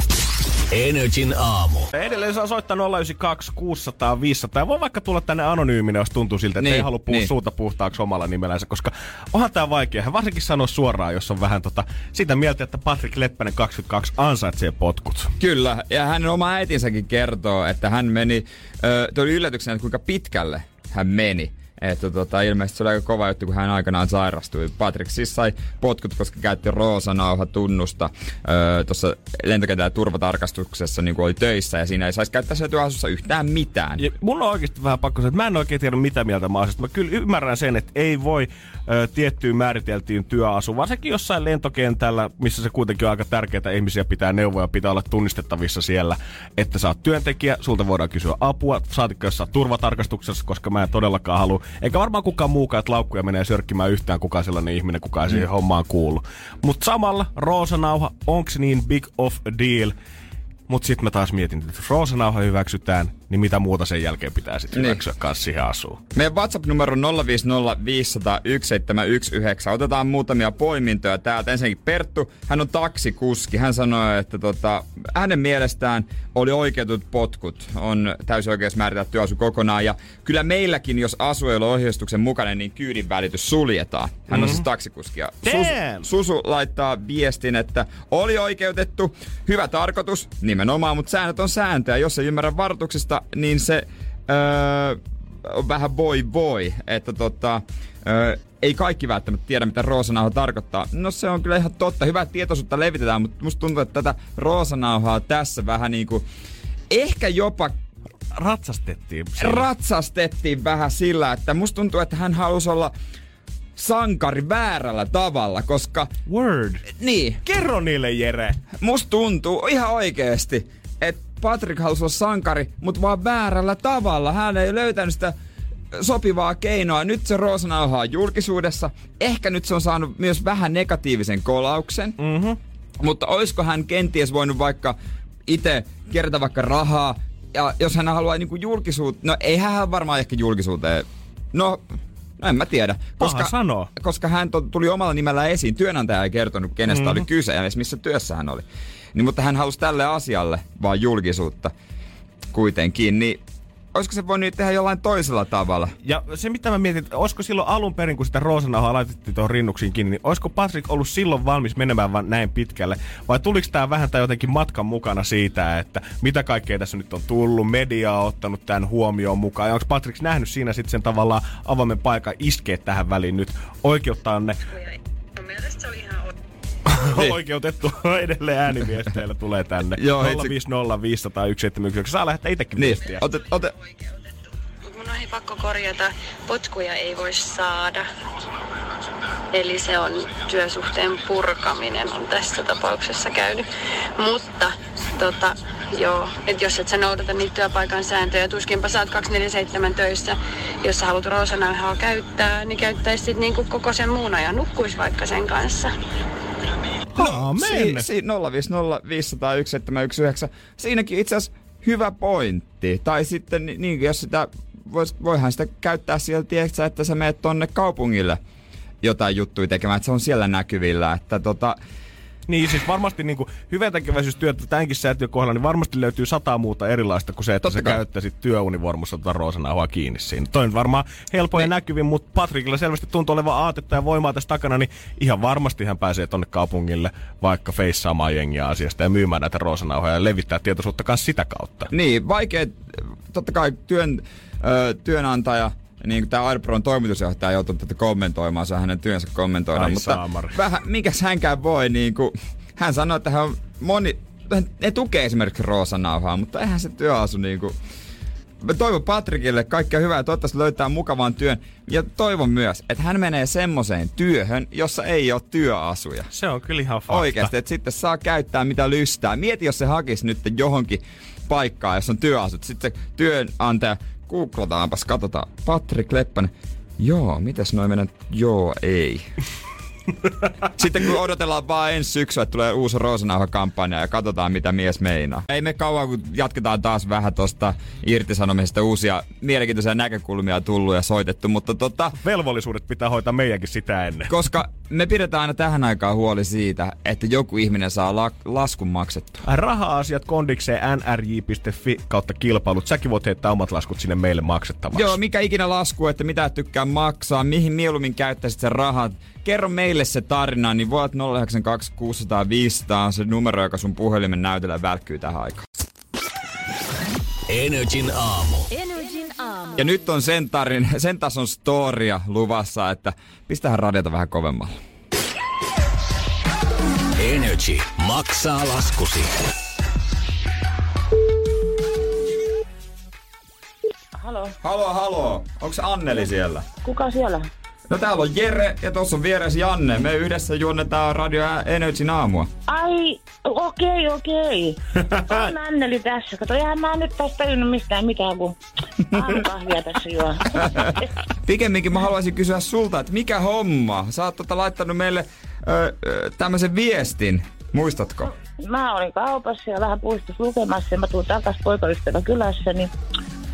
Energin aamu. Edelleen saa soittaa 092 600 500. Ja voi vaikka tulla tänne anonyyminä, jos tuntuu siltä, että Niin, ei halua puhua niin. suuta puhtaaksi omalla nimellänsä, koska onhan tää vaikea. Hän varsinkin sanoo suoraan, jos on vähän tota, sitä mieltä, että Patrick Leppänen 22 ansaitsee potkut. Kyllä, ja hänen oma äitinsäkin kertoo, että hän meni, ö, tuli yllätyksenä, että kuinka pitkälle hän meni. Että tota, ilmeisesti se oli aika kova juttu, kun hän aikanaan sairastui. Patrick siis sai potkut, koska käytti roosanauha tunnusta tuossa lentokentällä turvatarkastuksessa, niin kuin oli töissä, ja siinä ei saisi käyttää siellä työasussa yhtään mitään. Ja mun on oikeasti vähän pakko se, että mä en oikein tiedä mitä mieltä mä asiasta. Mä kyllä ymmärrän sen, että ei voi ö, tiettyyn määriteltyyn työasuun, varsinkin jossain lentokentällä, missä se kuitenkin on aika tärkeää, ihmisiä pitää neuvoja, pitää olla tunnistettavissa siellä, että sä oot työntekijä, sulta voidaan kysyä apua, saatikko jossain turvatarkastuksessa, koska mä en todellakaan halua, eikä varmaan kukaan muukaan, että laukkuja menee sörkkimään yhtään kukaan sellainen ihminen, kukaan siihen hommaan kuulu. Mutta samalla roosanauha, onks niin big of a deal? Mutta sitten mä taas mietin, että jos roosanauha hyväksytään, niin mitä muuta sen jälkeen pitää sitten Niin. hyväksyä kanssa siihen asuun. Meidän WhatsApp-numero on 050501719. Otetaan muutamia poimintoja täältä. Ensinnäkin Perttu, hän on taksikuski. Hän sanoi, että tota, hänen mielestään oli oikeutut potkut. On täysin oikeus määritellä työasu kokonaan. Ja kyllä meilläkin, jos asu ei ole ohjeistuksen mukainen, niin kyydin välitys suljetaan. Hän on siis taksikuski. Ja Damn! Susu, Susu laittaa viestin, että oli oikeutettu, hyvä tarkoitus, nimenomaan, mutta säännöt on sääntöjä. Jos ei ymmärrä varoituksista, niin se öö, on vähän voi voi, että tota, öö, ei kaikki välttämättä tiedä, mitä roosanauha tarkoittaa. No se on kyllä ihan totta. Hyvää tietoisuutta levitetään, mutta musta tuntuu, että tätä roosanauhaa tässä vähän niinku, ehkä jopa Ratsastettiin. siinä. ratsastettiin vähän sillä, että musta tuntuu, että hän halusi olla sankari väärällä tavalla, koska Word. niin, Kerro niille, Jere. musta tuntuu ihan oikeesti, että Patrick halusi olla sankari, mutta vaan väärällä tavalla. Hän ei löytänyt sitä sopivaa keinoa. Nyt se roosanauha on julkisuudessa. Ehkä nyt se on saanut myös vähän negatiivisen kolauksen. Mhm. Mutta olisiko hän kenties voinut vaikka itse kerätä vaikka rahaa, ja jos hän haluaa niinku julkisuuteen, no ei hän varmaan ehkä julkisuuteen, no, no en mä tiedä. Paha sanoa. koska hän tuli omalla nimellä esiin, työnantaja ei kertonut kenestä Mhm. mm-hmm. oli kyse ja missä työssä hän oli. Niin, mutta hän halusi tälle asialle vaan julkisuutta kuitenkin, niin olisiko se voinut tehdä jollain toisella tavalla? Ja se mitä mä mietin, että olisiko silloin alun perin, kun sitä roosanauhaa laitettiin tuohon rinnuksiin kiinni, niin olisiko Patrick ollut silloin valmis menemään vaan näin pitkälle? Vai tuliko tämä vähän tai jotenkin matkan mukana siitä, että mitä kaikkea tässä nyt on tullut, media on ottanut tämän huomioon mukaan, ja onko Patrick nähnyt siinä sitten sen tavallaan avoimen paikan iskeä tähän väliin nyt, oikeuttaa ne Mun mielestä se oli ihan (laughs) oikeutettu (laughs) edelleen ääniviesteillä tulee tänne. Joo, itse- 050 500 171. Saa lähettää itsekin Niin, viestiä. ote, ote, mun on pakko korjata, potkuja ei voi saada. Eli se on työsuhteen purkaminen on tässä tapauksessa käynyt. Mutta tota, joo, että jos et sä noudata niitä työpaikan sääntöjä, tuskinpa sä oot 247 töissä. Jos sä haluat roosanauhaa käyttää, niin käyttäisit sit niinku koko sen muun ajan, nukkuis vaikka sen kanssa. Aamen. Si, si, 050501719. Siinäkin itse asiassa hyvä pointti. Tai sitten ni- niin, jos sitä, vois, voihan sitä käyttää sieltä, tiedätkö, että sä meet tonne kaupungille jotain juttuja tekemään, että se on siellä näkyvillä. Että tota, Niin, siis varmasti niin hyväntekeväisyystyötä tämänkin säätiön kohdalla, niin varmasti löytyy sata muuta erilaista kuin se, että Totta sä kai. käyttäisit työunivormussa tota roosanauhaa kiinni siinä. Toi on varmaan helpoin ja näkyvin, mutta Patrickilla selvästi tuntuu olevan aatetta ja voimaa tässä takana, niin ihan varmasti hän pääsee tonne kaupungille vaikka feissaamaan jengiä asiasta ja myymään näitä roosanauhoja ja levittää tietoisuutta myös sitä kautta. niin, vaikea, totta kai työn, ö, työnantaja, niin kuin tämä Airpron toimitusjohtaja joutuu tätä kommentoimaan, on hänen työnsä kommentoida, Ai mutta saamari. vähän, mikäs hänkään voi, niin kuin, hän sanoi, että hän on moni, ne tukee esimerkiksi roosanauhaa, mutta eihän se työasu niin kuin, Mä toivon Patrikille kaikkea hyvää ja toivottavasti löytää mukavan työn. Ja toivon myös, että hän menee semmoiseen työhön, jossa ei ole työasuja. Se on kyllä ihan fakta. Oikeasti, että sitten saa käyttää mitä lystää. Mieti, jos se hakisi nyt johonkin paikkaan, jos on työasut. Sitten se työnantaja, googlataanpas, katsotaan. Patrick Leppänen. Joo, mitäs noin mennä? Joo, ei. Sitten kun odotellaan vaan ensi syksyä, että tulee uusi Roosanauha-kampanja ja katsotaan mitä mies meinaa. Ei me kauan, kun jatketaan taas vähän tosta irtisanomisesta uusia mielenkiintoisia näkökulmia tullut ja soitettu, mutta tota... Velvollisuudet pitää hoitaa meidänkin sitä ennen. Koska me pidetään aina tähän aikaan huoli siitä, että joku ihminen saa la- laskun maksettua. Raha-asiat kondikseen nrj.fi kautta kilpailut. Säkin voit heittää omat laskut sinne meille maksettavaksi. Joo, mikä ikinä lasku, että mitä tykkää maksaa, mihin mieluummin käyttäisit sen rahat. Kerro meille se tarina, niin voit 092 600 500 on se numero, joka sun puhelimen näytöllä välkkyy tähän aikaan. Energin aamu. Energin aamu. Ja nyt on sen, tarin, sen tason storia luvassa, että pistähän radiota vähän kovemmalla. Energy maksaa laskusi. Halo, Halo, halo. Onko Anneli siellä? kuka siellä? No täällä on Jere ja tuossa on vieressä Janne. Me yhdessä juonnetaan Radio Energy aamua. Ai, okei, okei. (laughs) On Anneli tässä. Kato, eihän mä nyt tästä tajunnut mistään mitään, kun aamukahvia tässä juo. (laughs) Pikemminkin mä haluaisin kysyä sulta, että mikä homma? Sä oot tota laittanut meille ö, ö, tämmöisen viestin. Muistatko? Mä olin kaupassa ja vähän puistossa lukemassa ja mä tuun takas poikaystävä kylässä, niin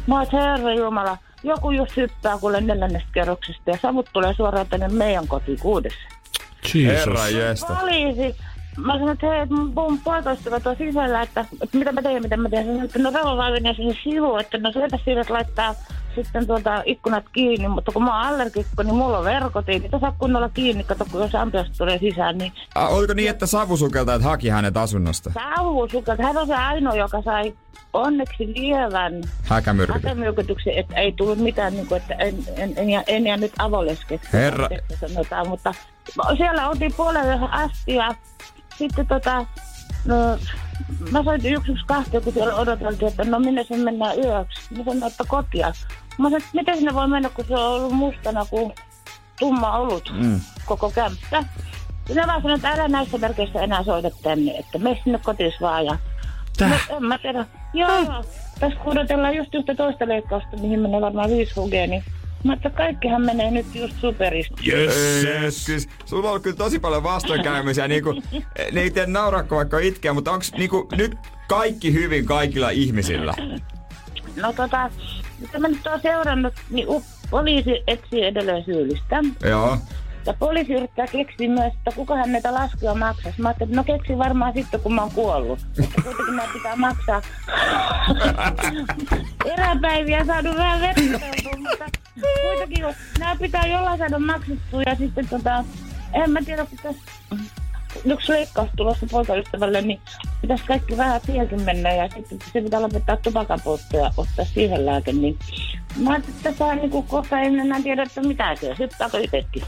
mä oon, herra Jumala, joku just hyppää kuule neljännestä kerroksesta ja savut tulee suoraan tänne meidän kotiin kuudessa. Herra jestä. Poliisi. Mä sanoin, että hei, mun poikaystävät on sisällä, että, että mitä mä teen, mitä mä teen. Sanoin, että no rauha menee sinne sivuun, että no sieltä siirret laittaa sitten tuota ikkunat kiinni, mutta kun mä oon allergikko, niin mulla on verkot, ei niitä saa kunnolla kiinni, kato kun jos ampiasta tulee sisään, niin Ah, oliko niin, että savusukeltajat haki hänet asunnosta? sauhusukat, hän on se ainoa, joka sai onneksi lievän Häkämyrkytys. hätämyrkytyksen, että ei tullut mitään, niin kuin, että en, en, en, en, en jää nyt avoleskeksi. Herra- Sanotaan, mutta siellä oltiin puolella yhden asti ja sitten tota, no, mä soitin yksi yksi kahti, kun siellä odoteltiin, että no minne se mennään yöksi. Mä sanoin, että kotia. Mä sanoin, että miten sinne voi mennä, kun se on ollut mustana kuin tumma olut mm. koko kämppä. Ja mä vaan sanoin, että älä näissä merkeissä enää soita tänne, että mene sinne kotis vaan. Ja Täh? No, en mä tiedä. Joo, tässä kun odotellaan just yhtä toista leikkausta, mihin menee varmaan 5 hugia, niin mä että kaikkihan menee nyt just superista. Yes. Siis, sulla on ollut kyllä tosi paljon vastoinkäymisiä. (laughs) niinku, ne ei tee naurakko vaikka itkeä, mutta onko niinku, nyt kaikki hyvin kaikilla ihmisillä? No tota, mitä mä nyt oon seurannut, niin poliisi etsii edelleen syyllistä. Joo. Ja poliisi yrittää keksiä myös, että kukahan näitä laskuja maksaisi. Mä ajattelin, että no keksi varmaan sitten, kun mä oon kuollut. Mutta kuitenkin nämä pitää maksaa. (laughs) Eräpäiviä saanut vähän vertailtua, mutta kuitenkin kun nämä pitää jollain saada maksettua. Ja sitten tota, en mä tiedä, pitäisi yksi leikkaus tulossa poikaystävälle, niin pitäisi kaikki vähän tielkin mennä ja sitten se pitää lopettaa tupakan ja ottaa siihen lääke. Niin mä ajattelin, että tässä on niin kohta en enää tiedä, että mitä se hyppääkö itsekin.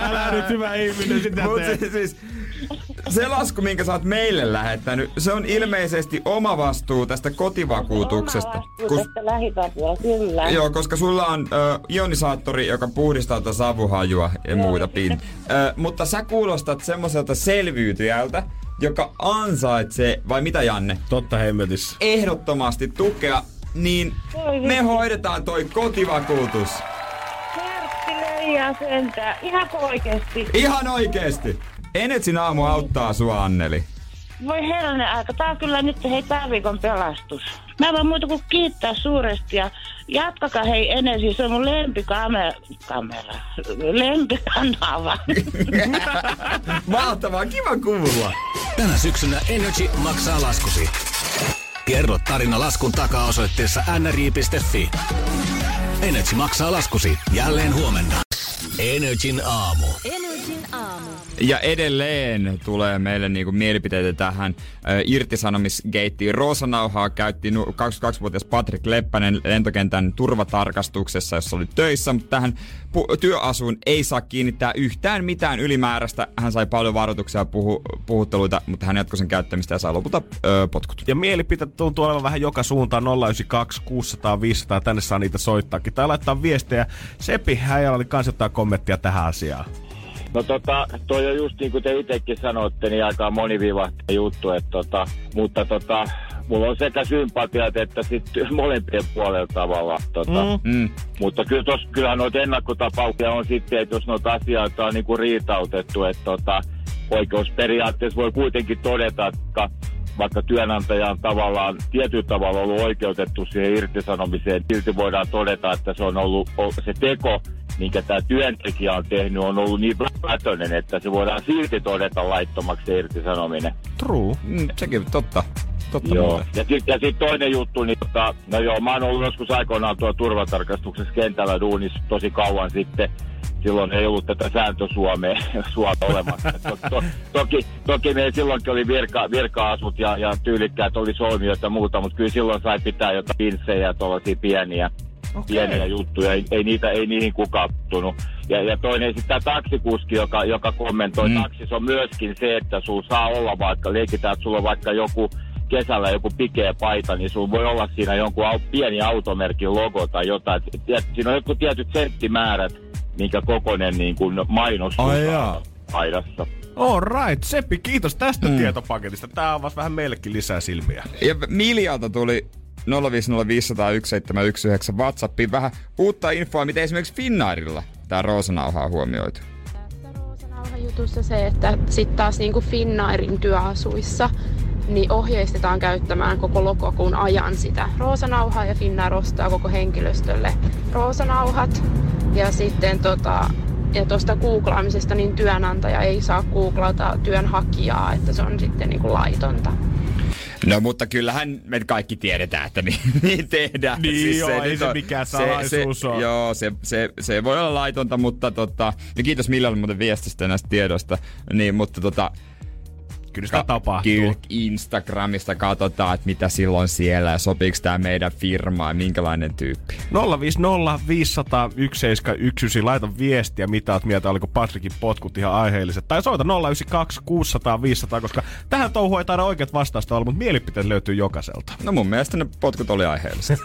Älä nyt hyvä ihminen sitä Mut siis, siis, se lasku, minkä sä oot meille lähettänyt, se on ilmeisesti oma vastuu tästä kotivakuutuksesta. Oma vastuu Kun, tästä kyllä. joo, koska sulla on ö, ionisaattori, joka puhdistaa tätä savuhajua ja muita pin. Ö, mutta sä kuulostat semmoiselta selviytyjältä, joka ansaitsee, vai mitä Janne? Totta hemmetissä. Ehdottomasti tukea, niin Voi me hoidetaan toi kotivakuutus. Hertti leijaa sentään. Ihan oikeesti. Ihan oikeesti. Enetsin aamu auttaa sua, Anneli. Voi herranen aika. Tää on kyllä nyt hei tää viikon pelastus. Mä voin muuta kuin kiittää suuresti ja jatkakaa hei Enesi, se on mun lempikamera, kamera, lempikanava. (laughs) Mahtavaa, kiva kuulla. Tänä syksynä Energy maksaa laskusi. Kerro tarina laskun takaa osoitteessa nri.fi. Energy maksaa laskusi jälleen huomenna. Energin aamu. Energin aamu. Ja edelleen tulee meille niinku mielipiteitä tähän ö, irtisanomisgeittiin. Roosanauhaa käytti nu- 22-vuotias Patrick Leppänen lentokentän turvatarkastuksessa, jossa oli töissä, mutta tähän pu- työasuun ei saa kiinnittää yhtään mitään ylimääräistä. Hän sai paljon varoituksia ja puhu- puhutteluita, mutta hän jatkoi sen käyttämistä ja sai lopulta ö, potkut. Ja mielipiteet tuntuu olevan vähän joka suuntaan 092 600 500. Tänne saa niitä soittaakin. Tai laittaa viestejä. Seppi Häijällä oli kans jotain kommenttia tähän asiaan. No tota, toi on just niin kuin te itsekin sanoitte, niin aika monivivahtinen juttu, että tota, mutta tota, mulla on sekä sympatiat että sitten (laughs) molempien puolella tavalla. Tota. Mm. Mm. Mutta kyllä tos, kyllähän noita ennakkotapauksia on sitten, että jos noita asioita on niinku riitautettu, että tota, oikeusperiaatteessa voi kuitenkin todeta, että vaikka työnantaja on tavallaan tietyllä tavalla ollut oikeutettu siihen irtisanomiseen, silti voidaan todeta, että se on ollut se teko, minkä tämä työntekijä on tehnyt, on ollut niin vätönen, että se voidaan silti todeta laittomaksi irtisanominen. True. Mm, sekin totta. Totta Joo. muuten. Ja sitten sit toinen juttu, niin tota, no joo, mä oon ollut joskus aikoinaan tuo turvatarkastuksessa kentällä duunissa tosi kauan sitten. Silloin ei ollut tätä sääntösuomea (laughs) Suomea olemassa. To, to, toki, toki meillä silloinkin oli virka, virka-asut ja, ja tyylikkäät oli solmioita ja muuta, mutta kyllä silloin sai pitää jotain pinssejä ja tuollaisia pieniä, okay. pieniä juttuja. Ei, ei, niitä, ei niihin kukaan puuttunut. Ja, ja toinen sitten tämä taksikuski, joka, joka kommentoi mm. taksissa on myöskin se, että sulla saa olla vaikka, leikitään, että sulla on vaikka joku kesällä joku pikeä paita, niin sulla voi olla siinä jonkun au, pieni automerkin logo tai jotain. Et, tiedät, siinä on jotkut tietyt senttimäärät, minkä kokoinen niin kuin mainos on paidassa. All right, Seppi, kiitos tästä mm. tietopaketista. Tää avasi vähän meillekin lisää silmiä. Ja Miljalta tuli 050501719 WhatsAppiin vähän uutta infoa, miten esimerkiksi Finnairilla tämä roosanauha on huomioitu. jutussa se, että sitten taas niinku Finnairin työasuissa niin ohjeistetaan käyttämään koko lokakuun ajan sitä roosanauhaa ja Finnair ostaa koko henkilöstölle roosanauhat. Ja sitten tota, ja tuosta googlaamisesta niin työnantaja ei saa googlata työnhakijaa, että se on sitten niinku laitonta. No mutta kyllähän me kaikki tiedetään, että niin, (laughs) niin tehdään. Niin joo, ei nyt se mikään salaisuus se, ole. Joo, se, se, se, voi olla laitonta, mutta tota, ja kiitos Millalle muuten viestistä näistä tiedoista. Niin, mutta tota, Kyllä sitä tapahtuu. Kyllä Instagramista katsotaan, että mitä silloin siellä ja sopiiko tämä meidän firma ja minkälainen tyyppi. 050 500 1719, laita viestiä, mitä oot mieltä, oliko Patrikin potkut ihan aiheelliset. Tai soita 092 600 500, koska tähän touhuun ei taida oikeat vastausta olla, mutta mielipiteet löytyy jokaiselta. No mun mielestä ne potkut oli aiheelliset.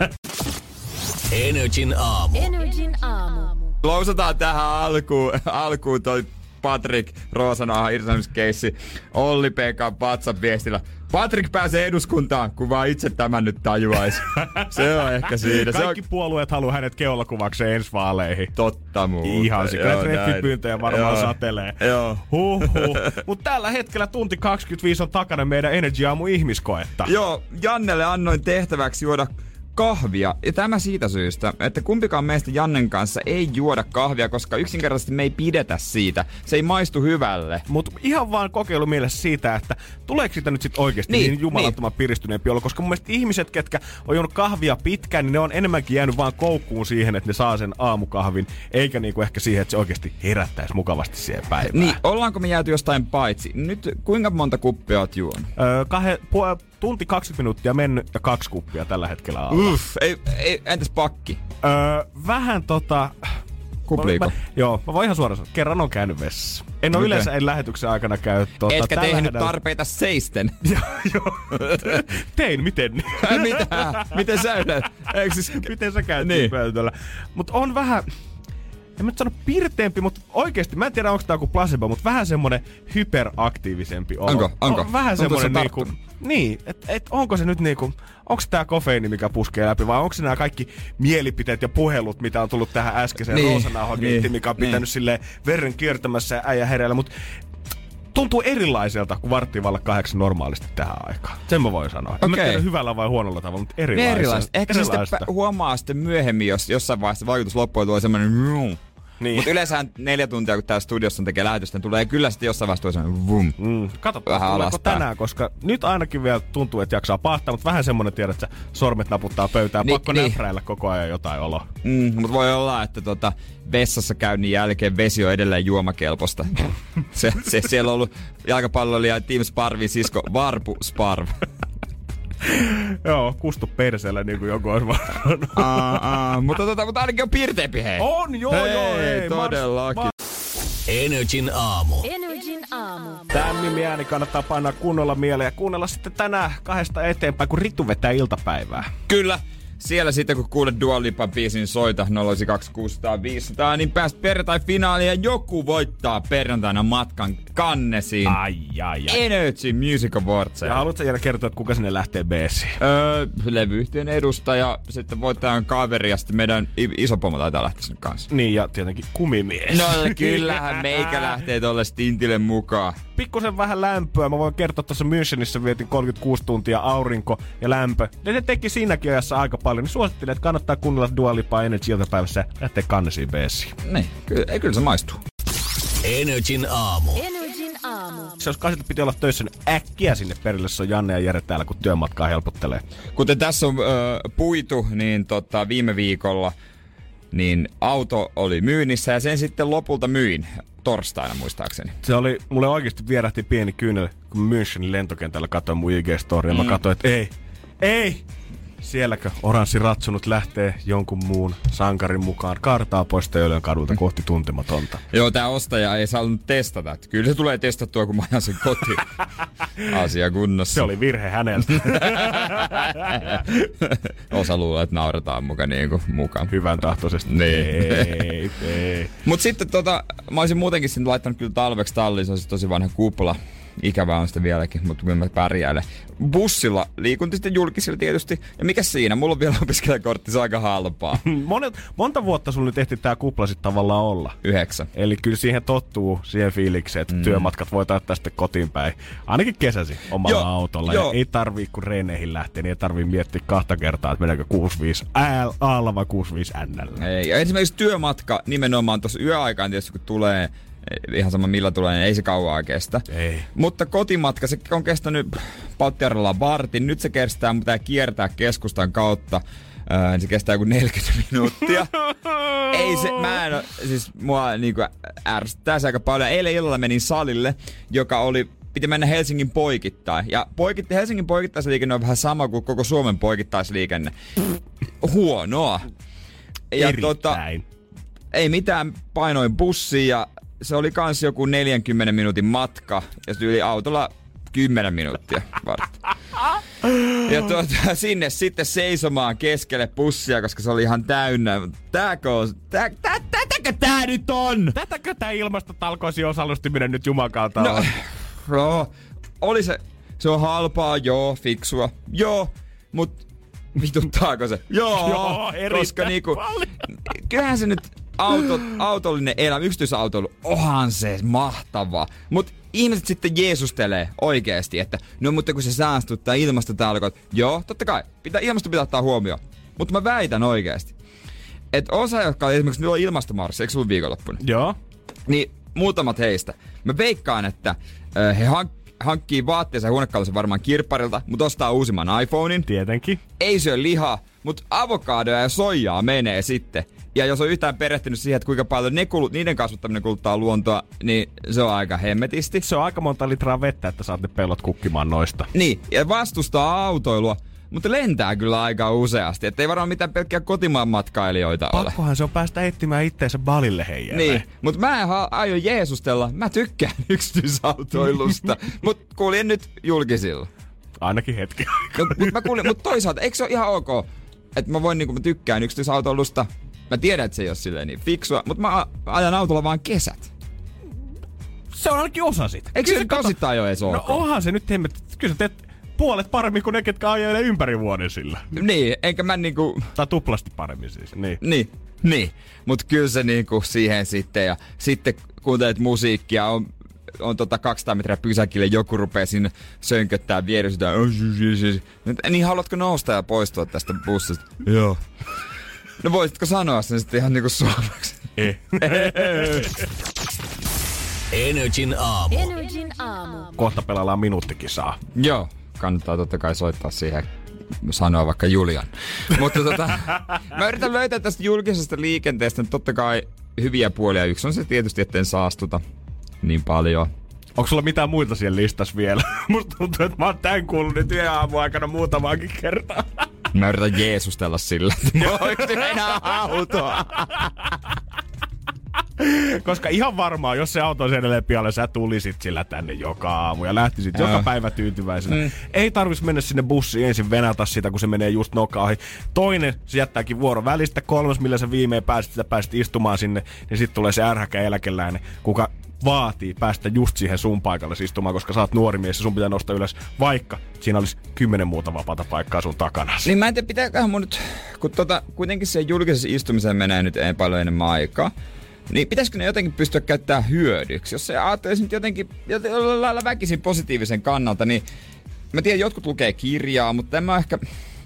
Energin aamu. Energin aamu. Lousataan tähän alkuun, alkuun toi Patrick Roosanaha irtisanomiskeissi Olli Pekan WhatsApp-viestillä. Patrick pääsee eduskuntaan, kun vaan itse tämän nyt tajuaisi. (laughs) Se on ehkä siinä. Se on Kaikki puolueet haluaa hänet keulakuvakseen ensi vaaleihin. totta muuta. Ihan Joo, treffipyyntöjä varmaan Joo. satelee. Joo. Huhhuh. (laughs) Mutta tällä hetkellä tunti 25 on takana meidän Energy Aamu ihmiskoetta. Joo, Jannelle annoin tehtäväksi juoda kahvia. Ja tämä siitä syystä, että kumpikaan meistä Jannen kanssa ei juoda kahvia, koska yksinkertaisesti me ei pidetä siitä. Se ei maistu hyvälle. Mutta ihan vaan kokeilu mielessä siitä, että tuleeko siitä nyt sitten oikeasti niin, Niin, jumalattoman niin. piristyneempi olo, koska mun mielestä ihmiset, ketkä on juonut kahvia pitkään, niin ne on enemmänkin jäänyt vaan koukkuun siihen, että ne saa sen aamukahvin, eikä niinku ehkä siihen, että se oikeasti herättäisi mukavasti siihen päivään. Niin, ollaanko me jääty jostain paitsi? Nyt kuinka monta kuppia oot juonut? Öö, kahe, pu- tunti 20 minuuttia mennyt ja kaksi kuppia tällä hetkellä alla. Uff, ei, ei, entäs pakki? Öö, vähän tota... Kupliiko? Mä, joo, mä voin ihan suoraan sanoa. Kerran on käynyt vessassa. En ole Okei. yleensä en lähetyksen aikana käy tota, Etkä tehnyt hetkellä- tarpeita seisten. (laughs) Joo, joo. Tein, miten? Mitä? Miten sä yleensä? Siis... Miten sä käyt Niin. pöytällä? Mutta on vähän, en mä nyt sano pirteempi, mutta oikeesti, mä en tiedä onko tää joku placebo, mutta vähän semmonen hyperaktiivisempi olo. Onko? Onko? On vähän semmonen se niinku, niin, että et onko se nyt niinku, onko tää kofeiini, mikä puskee läpi, vai onko se nämä kaikki mielipiteet ja puhelut, mitä on tullut tähän äskeiseen Niin, niin, roosanauhakeittiin, niin, mikä on niin. pitänyt silleen verren kiertämässä ja äijä hereillä, mutta tuntuu erilaiselta kuin varttiin valla kahdeksan normaalisti tähän aikaan. Sen mä voin sanoa. En mä tiedä hyvällä vai huonolla tavalla, mutta Ne erilaiselta. erilaiset. Ehkä se sitten huomaa sitten myöhemmin, jos jossain vaiheessa vaikutus loppuu tulee semmoinen. Niin. Mutta yleensä neljä tuntia, kun täällä studiossa tekee lähetystä, niin tulee kyllä sitten jossain vaiheessa semmoinen vum. Mm, katsotaan, Vähän tuleeko tänään, koska nyt ainakin vielä tuntuu, että jaksaa pahtaa, mutta vähän semmonen tiedät, että sormet naputtaa pöytään, Niin, pakko niin. näpräillä koko ajan jotain oloa. Mm, mutta voi olla, että tota, vessassa käynnin jälkeen vesi on edelleen juomakelpoista. (laughs) se, se, siellä on ollut jalkapalloilija Team Sparvin sisko Varpu Sparv. (laughs) Joo, kustu perseellä, niin kuin joku olisi varannut. aa, aa, mutta, tota, mutta ainakin on piirteempi hei. On, joo, hei, joo, hei. todellakin. Energin aamu. Energin aamu. Tämä nimi ääni kannattaa painaa kunnolla mieleen ja kuunnella sitten tänään kahdesta eteenpäin, kun Ritu vetää iltapäivää. Kyllä. Siellä sitten kun kuulet Dua Lipan biisin soita 092 niin pääst perjantai-finaaliin ja joku voittaa perjantaina matkan kannesiin. Ai, ai, ai. Energy Music Awards. Ja haluatko vielä kertoa, että kuka sinne lähtee beessiin? Öö, levyyhtiön edustaja, sitten voittajan kaveri ja sitten meidän i- iso pomo taitaa lähteä sinne kanssa. Niin, ja tietenkin kumimies. No kyllähän meikä lähtee tolle stintille mukaan. Pikkusen vähän lämpöä. Mä voin kertoa, että tuossa Münchenissä vietin 36 tuntia aurinko ja lämpö. Ja ne teki siinäkin ajassa aika paljon. Niin suosittelen, että kannattaa kuunnella Dua Lipaa Energy iltapäivässä ja lähteä kannesiin beessiin. Niin, kyllä, ei, kyllä se maistuu. Energin aamu. Energin aamu. Se jos kasit piti olla töissä, niin äkkiä sinne perille. Se on Janne ja Jere täällä, kun työmatkaa helpottelee. Kuten tässä on ö, puitu, niin tota, viime viikolla niin auto oli myynnissä ja sen sitten lopulta myin torstaina muistaakseni. Se oli, mulle oikeasti vierähti pieni kyynel, kun Münchenin lentokentällä katsoin mun IG-storia. Mm. Mä katsoin, että ei, ei! Sielläkö oranssi ratsunut lähtee jonkun muun sankarin mukaan kartaa pois Töölön kadulta kohti tuntematonta. Joo, tää ostaja ei saanut testata. Kyllä se tulee testattua, kun mä ajan sen kotiin. (laughs) Asia kunnossa. Se oli virhe häneltä. (laughs) Osa luulee, että naurataan mukaan niinku mukaan. Hyvän tahtoisesti. Niin. Ei, ei. Mut sitten tota, mä olisin muutenkin sinne laittanut kyllä talveksi talliin, se on tosi vanha kupla. Ikävää on sitä vieläkin, mutta kyllä mä pärjäilen. Bussilla liikun sitten julkisilla tietysti. Ja mikä siinä? Mulla on vielä opiskelijakortti, se on aika halpaa. (laughs) Monet, monta vuotta sulla nyt ehti tää kupla sit tavallaan olla. Yhdeksän. Eli kyllä siihen tottuu, siihen fiilikseen, että mm. työmatkat voi täyttää sitten kotiin päin. Ainakin kesäsi omalla Joo, autolla. joo. Ja ei tarvii, kun reeneihin lähtee, niin ei tarvii miettiä kahta kertaa, että meneekö 65 L, vai 65 NL. Ei, ja esimerkiksi työmatka nimenomaan tuossa yöaikaan tietysti kun tulee, ihan sama millä tulee, niin ei se kauaa kestä. Ei. Mutta kotimatka, se on kestänyt Palttiaralla vartin. Nyt se kestää, mutta pitää kiertää keskustan kautta. Öö, niin se kestää joku 40 minuuttia. (laughs) ei se, mä en oo, siis mua niinku ärsyttää se aika paljon. Eilen illalla menin salille, joka oli piti mennä Helsingin poikittain. Ja poikit, Helsingin poikittaisliikenne on vähän sama kuin koko Suomen poikittaisliikenne. Huonoa. Ja tota, Erittäin. ei mitään, painoin bussiin ja se oli kans joku 40 minuutin matka ja se yli autolla 10 minuuttia vartti. Ja tuota, sinne sitten seisomaan keskelle bussia, koska se oli ihan täynnä. Tääkö on, tää, tää, tätäkö tää nyt on? Tätäkö tää ilmastotalkoisiin osallistuminen nyt jumakalta No, on? no, oli se, se on halpaa, joo, fiksua, joo, mut vituttaako se? (laughs) Joo, Joo, koska niinku, paljon. kyllähän se nyt auto, autollinen elämä, yksityisautoilu, onhan se mahtava. Mut ihmiset sitten jeesustelee oikeesti, että no mutta kun se saastuttaa ilmastotalkot. Joo, totta kai, pitää, ilmasto pitää ottaa huomioon. Mutta mä väitän oikeesti, että osa, jotka oli esimerkiksi nyt on ilmastomarssi, eikö se viikonloppuna? Joo. niin muutamat heistä. Mä veikkaan, että he hank- hankkii vaatteensa ja huonekalunsa varmaan kirpparilta, mutta ostaa uusimman iPhonein. Tietenkin. Ei syö lihaa, mutta avokadoja ja soijaa menee sitten. Ja jos on yhtään perehtynyt siihen, että kuinka paljon ne kulut, niiden kasvattaminen kuluttaa luontoa, niin se on aika hemmetisti. Se on aika monta litraa vettä, että saat ne pellot kukkimaan noista. Niin, ja vastustaa autoilua, mutta lentää kyllä aika useasti. Että ei varmaan mitään pelkkiä kotimaan matkailijoita ole. Pakkohan se on päästä etsimään itteensä balille heijälle. Niin, mutta mä en ha- aio jeesustella. Mä tykkään (laughs) yksityisautoilusta, (laughs) mutta kuulin nyt julkisilla. Ainakin hetki. No, mut mutta toisaalta, eikö se ole ihan ok, että mä voin niinku, mä tykkään yksityisautoilusta. Mä tiedän, että se ei ole silleen niin fiksua, mutta mä ajan autolla vaan kesät. Se on ainakin osa sitä. Eikö Kyllä se kato- kasittain ole edes ok? No onhan se nyt, hemmet. Kyllä sä teet puolet paremmin kuin ne, ketkä ajelee ympäri vuoden sillä. Niin, enkä mä niinku... Tai tuplasti paremmin siis, niin. Niin, niin. Mut kyllä se niinku siihen sitten ja sitten kuuntelet musiikkia, on on tota 200 metriä pysäkille, joku rupeaa sinne sönköttää vieressä. Niin haluatko nousta ja poistua tästä bussista? (laughs) Joo. No voisitko sanoa sen sitten ihan niinku suomeksi? (laughs) Eh. Energin aamu. Energin aamu. Kohta pelaillaan minuuttikisaa. Joo, kannattaa totta kai soittaa siihen sanoa vaikka Julian. Mutta tota, (laughs) mä yritän löytää tästä julkisesta liikenteestä totta kai hyviä puolia. Yksi on se tietysti, etten saastuta niin paljon. Onko sulla mitään muita siellä listassa vielä? (laughs) Musta tuntuu, että mä oon tän kuullut nyt yhden aamun aikana muutamaankin kertaa. Mä yritän jeesustella sillä, että mä enää autoa. (laughs) Koska ihan varmaan, jos se auto on edelleen pialle, sä tulisit sillä tänne joka aamu ja lähtisit Joo. joka päivä tyytyväisenä. Mm. Ei tarvis mennä sinne bussiin ensin venata sitä, kun se menee just nokka ohi. Toinen, se jättääkin vuoro välistä. Kolmas, millä sä viimein pääsit, sitä pääsit istumaan sinne, niin sitten tulee se ärhäkä eläkeläinen, kuka vaatii päästä just siihen sun paikalle istumaan, koska sä oot nuori mies ja sun pitää nostaa ylös, vaikka siinä olisi kymmenen muuta vapaata paikkaa sun takana. Niin mä en tiedä, pitääköhän mun nyt, kun tota, kuitenkin se julkisessa istumiseen menee nyt ei paljon enemmän aikaa, niin pitäisikö ne jotenkin pystyä käyttämään hyödyksi? Jos se ajattelisi nyt jotenkin jollain lailla väkisin positiivisen kannalta, niin mä tiedän, jotkut lukee kirjaa, mutta en mä ehkä,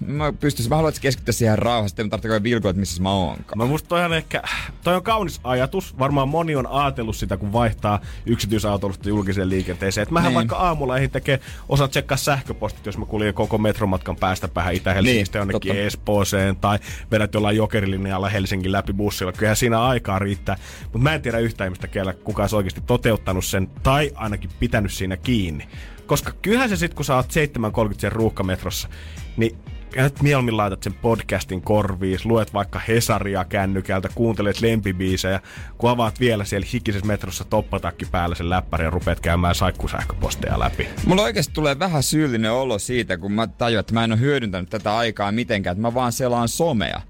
mä pystyisin, mä haluaisin keskittyä siihen rauhassa, että mä tarvitsen vilkua, että missä mä oonkaan. Mä musta toi on ehkä, toi on kaunis ajatus. Varmaan moni on ajatellut sitä, kun vaihtaa yksityisautoilusta julkiseen liikenteeseen. Et mähän Niin. vaikka aamulla ehdin tekee, osaan tsekkaa sähköpostit, jos mä kuljen koko metromatkan päästä päähän Itä-Helsingistä Niin, jonnekin totta. Espooseen tai vedät jollain jokerilinjalla Helsingin läpi bussilla. Kyllähän siinä aikaa riittää. Mutta mä en tiedä yhtään ihmistä, kellä kukaan olisi oikeasti toteuttanut sen tai ainakin pitänyt siinä kiinni. Koska kyllähän se sit, kun sä oot 7.30 sen ruuhkametrossa, niin ja nyt mieluummin laitat sen podcastin korviis, luet vaikka Hesaria kännykältä, kuuntelet lempibiisejä, kun avaat vielä siellä hikisessä metrossa toppatakki päällä sen läppärin ja rupeat käymään saikkusähköposteja läpi. Mulla oikeasti tulee vähän syyllinen olo siitä, kun mä tajuan, että mä en ole hyödyntänyt tätä aikaa mitenkään, että mä vaan selaan somea.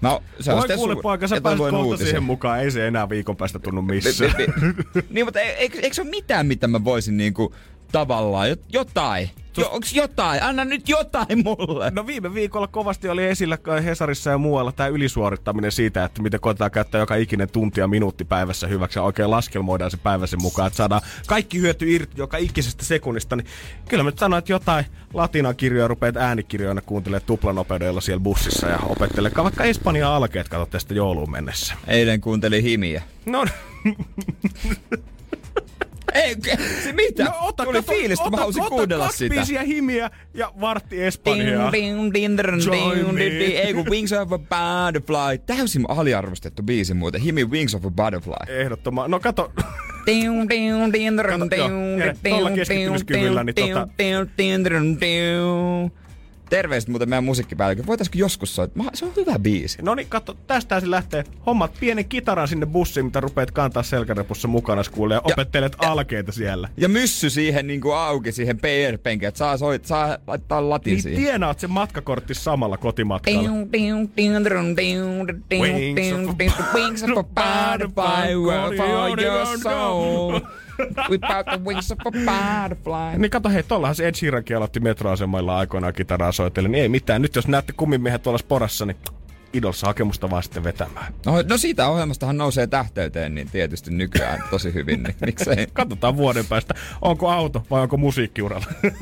Mä, se on Voi kuule su- poika, sä pääset kohta uutisia. siihen mukaan, ei se enää viikon päästä tunnu missään. niin, mutta eikö, eikö se ole mitään, mitä mä voisin niinku tavallaan, jot- jotain. Jo, onks jotain? Anna nyt jotain mulle. No viime viikolla kovasti oli esillä Hesarissa ja muualla tämä ylisuorittaminen siitä, että miten koetaan käyttää joka ikinen tunti ja minuutti päivässä hyväksi ja oikein laskelmoidaan se päiväsen mukaan, että saadaan kaikki hyöty irti joka ikisestä sekunnista, niin kyllä mä nyt sanoin, että jotain latinakirjoja rupeat äänikirjoina kuuntelemaan tuplanopeudella siellä bussissa ja opettelekaan vaikka Espanjan alkeet, kato tästä jouluun mennessä. Eilen kuuntelin himiä. No, (laughs) Ei, se mitä? no ota, Tuli kato, fiilis, kun mä ota- halusin ota kuunnella kaksi sitä. biisiä himiä ja vartti Espanjaa. Ding, ding, ding, ding, Join ding, me. ding, ding. Ei kun Wings of a Butterfly. Täysin aliarvostettu biisi muuten. Himi Wings of a Butterfly. Ehdottomaan. No kato, Ding, ding, ding, Kato, ding, joo, ding, Jere, ding, tolla ding, keskittymiskyvyllä, niin ding, tota- ding, ding, ding, ding. Terveiset muuten meidän musiikkipäällikö. Voitaisko joskus soittaa? Se on hyvä biisi. No niin, katso, tästä se lähtee. Hommat pienen kitaran sinne bussiin, mitä rupeat kantaa selkärepussa mukana kuulee ja opettelet alkeita siellä. Ja myssy siihen niinku auki siihen PR-penkiin, että saa, soit, saa laittaa latin Niin siihen. tienaat sen matkakortti samalla kotimatkalla. Wings of a butterfly for your soul. Without the wings of a butterfly. Niin kato, hei, tollahan se Ed Sheerankin aloitti metroasemalla aikoinaan kitaraa soitellen. Niin ei mitään. Nyt jos näette kummimiehet tuolla sporassa, niin idolsa hakemusta vaan sitten vetämään. No, no siitä ohjelmastahan nousee tähteyteen, niin tietysti nykyään tosi hyvin, niin miksei. (laughs) Katsotaan vuoden päästä, onko auto vai onko musiikkiuralla. (laughs)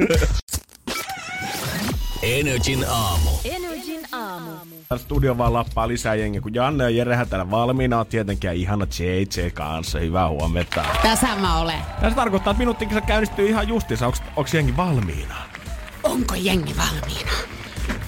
Energin aamu. Energin aamu. Täällä studio vaan lappaa lisää jengiä, kun Janne ja Jerehän täällä valmiina on tietenkin ja ihana JJ kanssa. Hyvää huomenta. Tässä mä olen. Se tarkoittaa, että minuuttikin se käynnistyy ihan justiinsa. Onko, onko jengi valmiina? Onko jengi valmiina?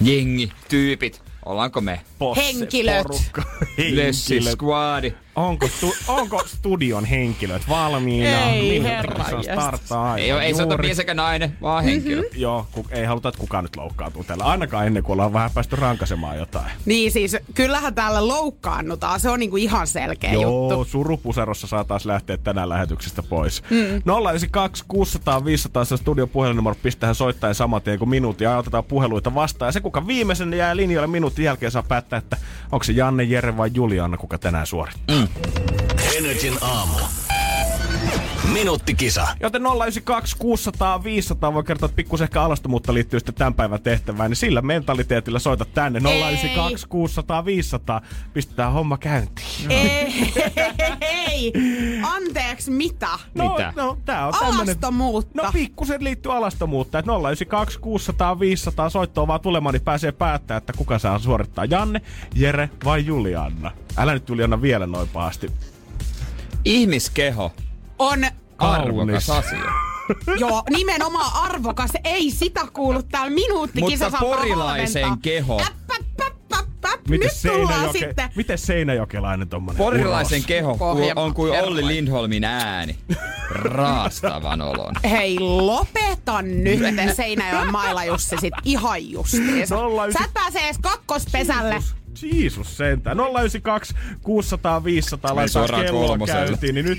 Jengi, tyypit, ollaanko me? Posse, Henkilöt. porukka, (laughs) Lessi henkilöt. Squadi. Onko, stu, onko studion henkilöt valmiina? Ei, herra starttaa Ei, oo- ei sota mies eikä nainen, vaan henkilö. Joo, ku, ei haluta, että kukaan nyt loukkaantuu tällä. Ainakaan ennen kuin ollaan vähän päästy rankasemaan jotain. Niin siis, kyllähän täällä loukkaannutaan. Se on niinku ihan selkeä Joo, juttu. surupuserossa saa taas lähteä tänään lähetyksestä pois. Mm. 092 600 500 se studion puhelinnumero pistähän soittaa saman tien kuin minuutti ja otetaan puheluita vastaan. Ja se, kuka viimeisen jää linjalle minuutin jälkeen, saa päättää, että onko se Janne, Jere vai Juliana, kuka tänään suorittaa. Mm. Energin aamu. Minuuttikisa. Joten 092 600 500 voi kertoa, että pikkusen ehkä alastomuutta liittyy sitten tämän päivän tehtävään, niin sillä mentaliteetillä soita tänne 092 600 500. Pistetään homma käyntiin. Ei, ei, anteeksi, mitä? No, Mitä? no tää on tämmönen... Alastomuutta. No pikkusen liittyy alastomuutta, että 092 600 500 soittoa vaan tulemaan, niin pääsee päättää, että kuka saa suorittaa, Janne, Jere vai Julianna. Älä nyt Julianna vielä noin pahasti. Ihmiskeho, On, arvokas asia. (laughs) joo, nimenomaan arvokas. Ei sitä kuulu täällä minuuttikisassa. Mutta porilaisen keho. Nyt tullaan Seinäjoke, sitten. miten Seinäjokelainen tommonen Porilaisen uros? keho Pohjanmaa. on kuin Herra. Olli Lindholmin ääni. Raastavan olon. Hei, lopeta nyt Seinäjoen mailla Jussi sit ihan ysi- Sä et pääse edes kakkospesälle. Jeesus sentään. 092 600 500 Meni laittaa suoraan kelloa kolmoselle. käyntiin, niin nyt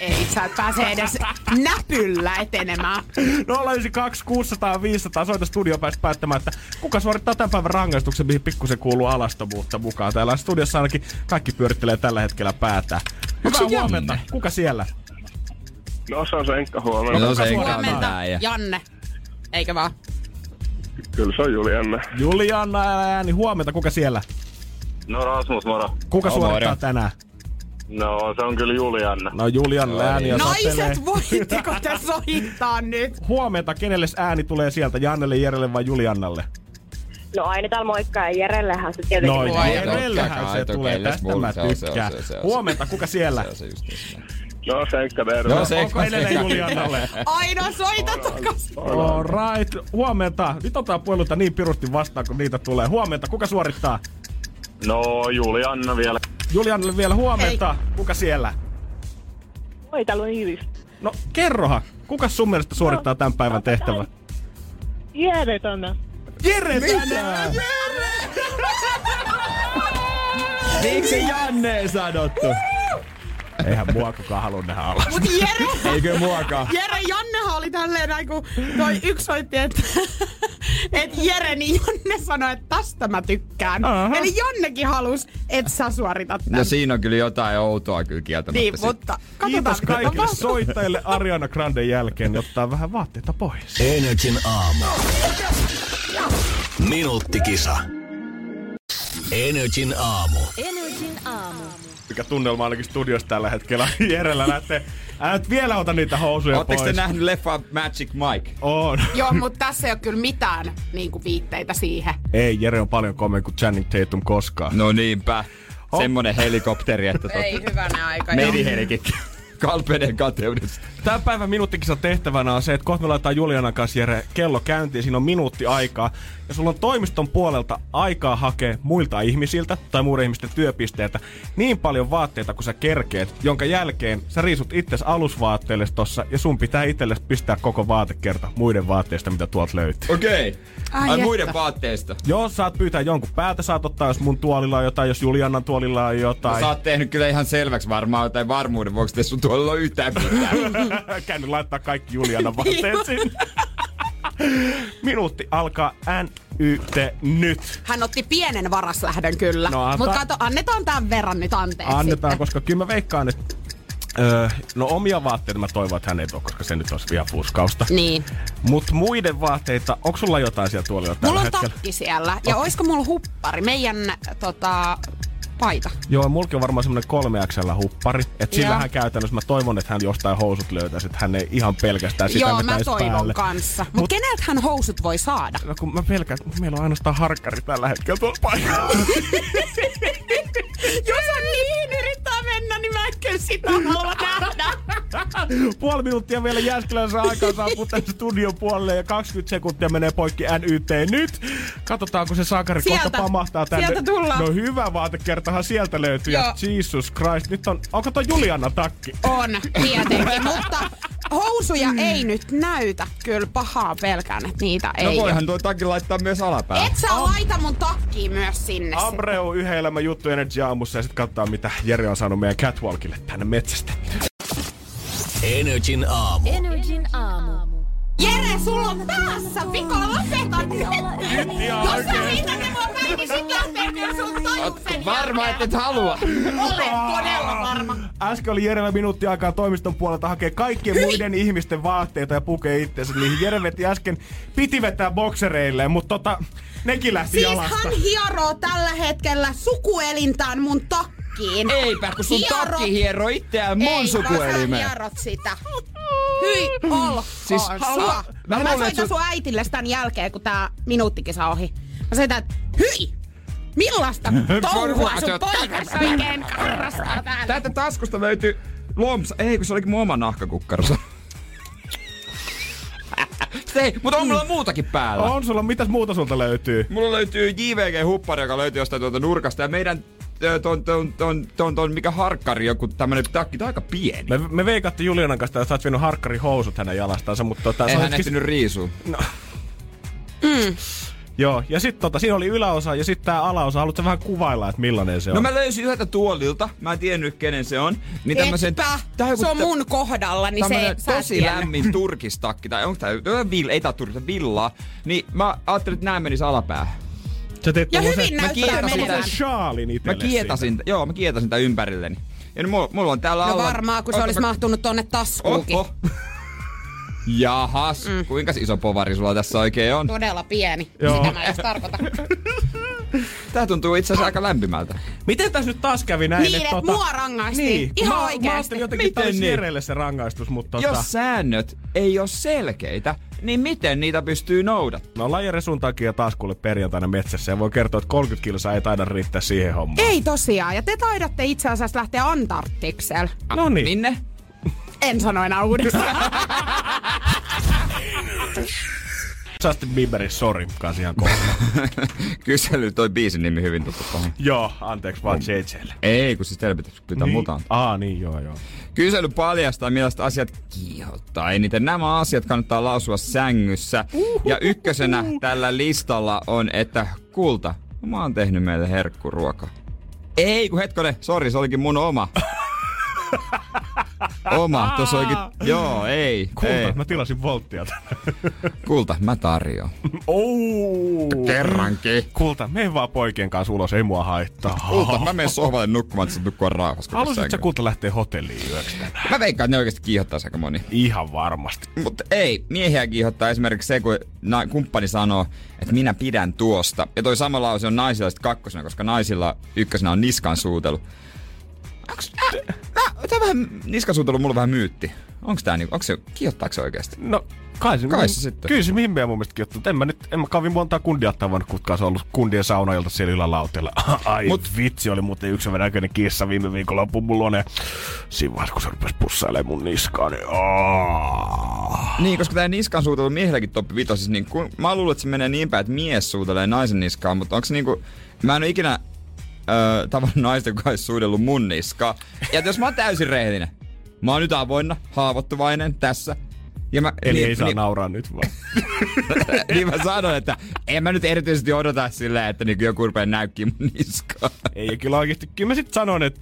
Ei, sä et pääse edes näpyllä etenemään. 092 600 500 soita studio päästä päättämään, että kuka suorittaa tämän päivän rangaistuksen, mihin pikkusen kuuluu alastomuutta mukaan. Täällä studiossa ainakin kaikki pyörittelee tällä hetkellä päätä. Hyvää se huomenta. Janne? Kuka siellä? No se on Senkka huomenna. No se Huomenta. Janne. Eikö vaan? Kyllä se on Julianne. Juliana ääni. Huomenta. Kuka siellä? No Rasmus, moro. Kuka No, suorittaa moro. tänään? No se on kyllä Julianna. No Julian ääni ja satelee. Naiset, voitteko te soittaa nyt? (laughs) Huomenta. Kenelle ääni tulee sieltä? Jannelle, Jerelle vai Juliannalle? No aina täällä moikka ja Jerellehän se tietenkin No menee. Jerellehän totta se tulee. Tästä mä tykkään. se on, se on. Huomenta. Kuka siellä? Se on se just niin. No Senkka terve. No se Onko edelleen Juliannalle? Aina soita takas. Alright. Huomenta. Nyt otetaan puheluita niin pirusti vastaan, kun niitä tulee. Huomenta. Kuka suorittaa? No Julianna vielä. Julianille vielä huomenta. Kuka siellä? Oi, täällä on Iris. No kerrohan. Kuka sun mielestä suorittaa tämän päivän tehtävän? Jere tänne. Jere tänään! Miksi Janne sanottu? Eihän mua kukaan halua nähdä alas. Mut Jere, Eikö muakaan? Jere Jannehan oli tälleen näin, kun toi yksi soitti, että et Jere, niin Janne sanoi, että tästä mä tykkään. Aha. Eli Jannekin halus, että sä suoritat tämän. No siinä on kyllä jotain outoa kyllä kieltämättä. niin, sit. mutta katsotaan. Kiitos kaikille tapahtuu. soittajille Ariana Granden jälkeen, niin ottaa vähän vaatteita pois. Energin aamu. Minuuttikisa. Energin aamu. Energin aamu. Mikä tunnelma ainakin studiossa tällä hetkellä. Jerellä lähtee. Älä nyt vielä ota niitä housuja Ootteko pois. te nähnyt leffa Magic Mike? On. (laughs) Joo, mutta tässä ei ole kyllä mitään niin kuin viitteitä siihen. Ei, Jere on paljon komea kuin Channing Tatum koskaan. No niinpä. Oh. Semmonen helikopteri, että. Ei hyvänä aika. Merihelikin. Kalpenen kateudessa. Tämän päivän minuuttikisan tehtävänä on se, että kohta me laitetaan Julianan kanssa Jere kello käyntiin. Siinä on minuutti aikaa. Ja sulla on toimiston puolelta aikaa hakea muilta ihmisiltä tai muiden ihmisten työpisteitä niin paljon vaatteita kuin sä kerkeet, jonka jälkeen sä riisut itses alusvaatteelle tossa ja sun pitää itsellesi pistää koko vaatekerta muiden vaatteista, mitä tuolta löytyy. Okei. Okay. Ai Ai, muiden vaatteista. Jos saat pyytää jonkun päältä, saat ottaa, jos mun tuolilla on jotain, jos Juliannan tuolilla on jotain. Sä oot tehnyt kyllä ihan selväksi varmaan jotain varmuuden vuoksi, että sun tuolla on yhtään mitään. (laughs) Käynyt laittaa kaikki Julianan vaatteet sinne. Minuutti alkaa NYT nyt. Hän otti pienen varaslähdön kyllä. No, anta- Mutta kato, annetaan tämän verran nyt anteeksi Annetaan, sitten. koska kyllä mä veikkaan, että Öö, no omia vaatteita mä toivon, että hän ei tuo, koska se nyt olisi vielä fuskausta. Niin. Mut muiden vaatteita, onko sulla jotain siellä tuolilla tällä Mulla on hetkellä? takki siellä. Ja oisko mulla huppari? Meidän tota, paita. Joo, mulki on varmaan semmonen 3 XL huppari. Et Joo. sillähän käytännössä mä toivon, että hän jostain housut löytäisi, että hän ei ihan pelkästään sitä Joo, mä toivon päälle. kanssa. Mut, Mut- keneltä hän housut voi saada? No kun mä pelkään, että meillä on ainoastaan harkkari tällä hetkellä tuolla paikalla. (laughs) Jos hän niihin yrittää mennä, niin mä en kyllä sitä halua nähdä. (laughs) Puoli minuuttia vielä Jääskelänsä aikaa saapuu tänne studion puolelle ja 20 sekuntia menee poikki NYT nyt. Katsotaan, kun se sakari kohta Sieltä. pamahtaa tänne. Sieltä tullaan. No hyvä vaatekertahan sieltä löytyy. Ja Joo. Jesus Christ, nyt on, onko toi Juliana takki? On, tietenkin, mutta housuja ei nyt näytä. Kyllä pahaa pelkään, että niitä No ei voihan tuo takin laittaa myös alapäälle. Et sä laita mun takkiin myös sinne. Abreu, yhden elämän juttu Energy aamussa ja sitten katsotaan, mitä Jere on saanut meidän catwalkille tänne metsästä. Energin aamu. Energin aamu. Jere, sulla on päässä vika, lopeta nyt! ihan Jos sä heität ne mua päin, niin sit lähtee sun tajuksen Varma, että et halua. Olen todella varma. Äsken oli Jerellä minuutti aikaa toimiston puolelta hakea kaikkien muiden ihmisten vaatteita ja pukee itseensä niihin. Jere veti äsken, piti vetää boksereilleen, mutta tota, nekin lähti Siis jalasta. hän hieroo tällä hetkellä sukuelintään mun takkiin. Eipä, kun sun takki hieroo itseään mun Ei, vaan sä sukuelimeen. hierot sitä. Hyi olkoon Siis, sua. halua- mä Mä, soitan että sun- sun äitille tämän jälkeen, kun tää minuuttikisa ohi. Mä soitan, että hyi! Millaista (laughs) touhua sun poikas oikein harrastaa täällä? Täältä taskusta löytyy lomsa. Ei, kun se olikin mun oma nahkakukkarossa. (laughs) Ei, mutta on mulla muutakin päällä. On sulla, mitäs muuta sulta löytyy? Mulla löytyy JVG-huppari, joka löytyy jostain tuolta nurkasta. Ja meidän ton, ton, ton, ton, ton, mikä harkkari, joku tämmönen takki, tää on aika pieni. Me, me veikattiin Julianan kanssa, että sä oot vienyt harkkari housut hänen jalastansa, mutta tota, Ei sä hän ehtinyt riisua. No, Mm. Joo, ja sitten tota, siinä oli yläosa ja sitten tää alaosa. Haluatko vähän kuvailla, että millainen se on? No mä löysin yhdeltä tuolilta, mä en tiennyt kenen se on. Niin tämmösen, Etpä, tää joku se on mun kohdalla, niin se tosi lämmin turkistakki, tai onko tää, ei tää turkista, villaa. Niin mä ajattelin, että nää menis alapäähän. Sä teet Ja hyvin mä näyttää kietasin tän- shaalin Mä kietasin, joo, mä kietasin tän ympärilleni. Ja nyt mulla, mulla on täällä No alla... varmaan, kun se olisi mä- mahtunut tonne taskuunkin. Oho. (laughs) Jahas, mm. kuinka iso povari sulla tässä oikein on? Todella pieni. Joo. Sitä mä edes tarkoita. (laughs) Tää tuntuu itse asiassa aika lämpimältä. Miten tässä nyt taas kävi näin? Niin, että mua rangaistiin. Niin, Ihan mä, oikeesti. Mä ajattelin jotenkin, että Miten olisi niin? Se rangaistus, mutta tota, Jos säännöt ei ole selkeitä, niin miten niitä pystyy noudattamaan? me ollaan Jere sun takia taas kuule perjantaina metsässä ja voi kertoa, että 30 kilsaa ei taida riittää siihen hommaan. Ei tosiaan. Ja te taidatte itse asiassa lähteä Antarktikselle. No niin. Minne? En sano enää uudestaan. (laughs) Justin Bieberin Sorry kanssa ihan kohta. (laughs) Kysely toi biisin nimi hyvin tuttu tuohon. joo, anteeksi vaan JJlle. Ei, kun siis teillä pitäisi pyytää Niin. mutaan. Aa, niin joo joo. Kysely paljastaa, millaiset asiat kiihottaa eniten. Nämä asiat kannattaa lausua sängyssä. Ja ykkösenä tällä listalla on, että kulta, mä oon tehnyt meille herkkuruoka. Ei, kun hetkonen, sori, se olikin mun oma. (laughs) Oma, tuossa olikin, joo, ei, Kulta, ei. mä tilasin volttia tänne. Kulta, mä tarjoan. Oh. Kerrankin. Kulta, mene vaan poikien kanssa ulos, ei mua haittaa. Kulta, mä menen sohvalle nukkumaan, että sä nukkua rauhassa. koko Haluaisitko sä. Kulta lähteä hotelliin yöksi tänään? Mä veikkaan, että ne oikeasti kiihottaa aika moni. Ihan varmasti. Mutta ei, miehiä kiihottaa esimerkiksi se, kun na- kumppani sanoo, että minä pidän tuosta. Ja toi sama lause on naisilla sitten kakkosena, koska naisilla ykkösenä on niskan suutelu. Onks, äh, äh, tää vähän, niskan suutelu on mulla vähän myytti. Onks tää niinku, onks se, kiihottaako se oikeesti? No, kai se, Kai se sitten. Kyllä se mihin meidän mun mielestä kiottuu. En mä nyt, en mä kavin montaa kundia tavannut, kun kanssa ollut kundien saunailta siellä ylälautella. (laughs) Ai Mut, vitsi, oli muuten yksi näköinen kissa viime mulla on. ja Siinä vaiheessa, kun se rupesi pussailemaan mun niskaan, niin aah. Niin, koska tää niskan suutelu miehilläkin toppi vitosissa, niin kun, mä luulen, että se menee niin päin, että mies suutelee naisen niskaan, mutta onko se niinku, mä en ole ikinä öö, tavannut naista, joka olisi suudellut mun niskaa. Ja jos mä oon täysin rehellinen, mä oon nyt avoinna, haavoittuvainen tässä. Ja mä, Eli niin, ei saa niin, nauraa nyt vaan. (laughs) niin mä sanon, että en mä nyt erityisesti odota silleen, että niin joku rupeaa näykkiä mun niskaa. Ei, ja kyllä oikeesti, kyllä mä sit sanon, että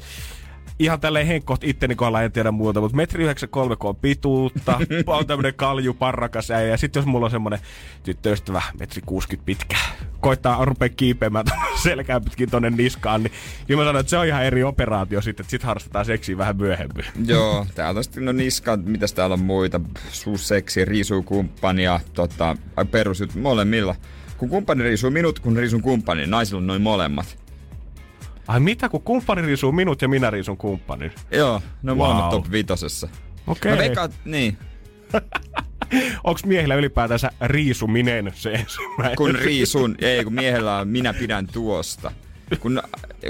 ihan tälleen henkkoht itteni kohdalla en tiedä muuta, mutta metri 93 kun on pituutta, (laughs) on tämmönen kalju, parrakas äijä, ja sit jos mulla on semmonen tyttöystävä metri 60 pitkä, koittaa rupea kiipeämään (laughs) selkään pitkin tonne niskaan, niin kyllä mä sanon, että se on ihan eri operaatio sitten, että sit harrastetaan seksiä vähän myöhemmin. (laughs) Joo, täällä on sitten no niska, mitäs täällä on muita, suusseksi, riisukumppania, tota, perusjut, molemmilla. Kun kumppani riisuu minut, kun riisun kumppani, naisilla on noin molemmat. Ai mitä, kun kumppani riisuu minut ja minä riisun kumppanin? Joo, ne on Wow. top vitosessa. Okei. Mä veikkaan, niin. (laughs) Onks miehillä ylipäätänsä riisuminen se ensimmäinen? Kun riisun, ei kun miehellä on minä pidän tuosta. Kun,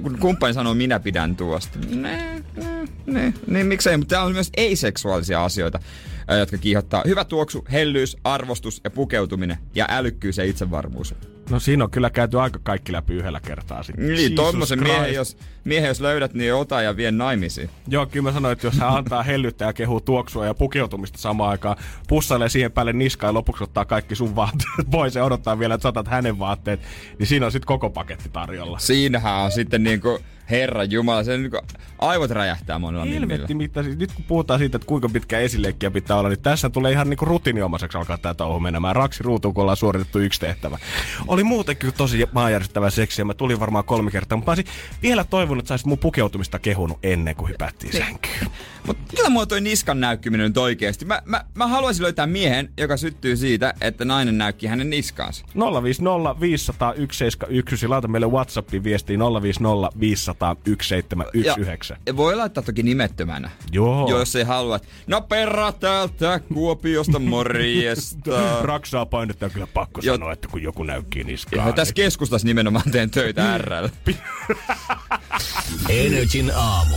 kun kumppani sanoo minä pidän tuosta. Ne, ne, ne, niin miksei, mutta täällä on myös ei-seksuaalisia asioita, jotka kiihottaa. Hyvä tuoksu, hellyys, arvostus ja pukeutuminen ja älykkyys ja itsevarmuus. No siinä on kyllä käyty aika kaikki läpi yhdellä kertaa sitten. Niin, tommosen Christ. miehen jos, miehen jos löydät, niin ota ja vie naimisiin. Joo, kyllä mä sanoin, että jos hän antaa hellyttää ja kehuu tuoksua ja pukeutumista samaan aikaan, pussailee siihen päälle niskaan ja lopuksi ottaa kaikki sun vaatteet (laughs) pois ja odottaa vielä, että saatat hänen vaatteet, niin siinä on sitten koko paketti tarjolla. Siinähän on sitten niinku Herran Jumala, se niinku aivot räjähtää monella. Helvetti, mitä siis, nyt kun puhutaan siitä, että kuinka pitkä esileikkiä pitää olla, niin tässä tulee ihan niinku rutiiniomaseksi alkaa tämä touhu menemään. Raksi ruutuun, kun ollaan suoritettu yksi tehtävä. Oli muutenkin tosi maanjärjestävä seksi ja mä tulin varmaan kolme kertaa, mutta mä olisin vielä toivonut, että saisit mun pukeutumista kehunut ennen kuin hypättiin Niin. sänkyyn. Mut kyllä mua toi niskan näykkiminen nyt oikeesti. Mä, mä, mä haluaisin löytää miehen, joka syttyy siitä, että nainen näykki hänen niskaansa. 050 500 171, laita meille WhatsAppin viestiin 050 500 1719. Ja voi laittaa toki nimettömänä. Joo. Jos ei halua. No perra täältä Kuopiosta (laughs) morjesta. Raksaa painetta kyllä pakko Jo- sanoa, että kun joku näykkii niskaan. ja tässä keskustassa nimenomaan teen töitä RL. (laughs) Energin aamu.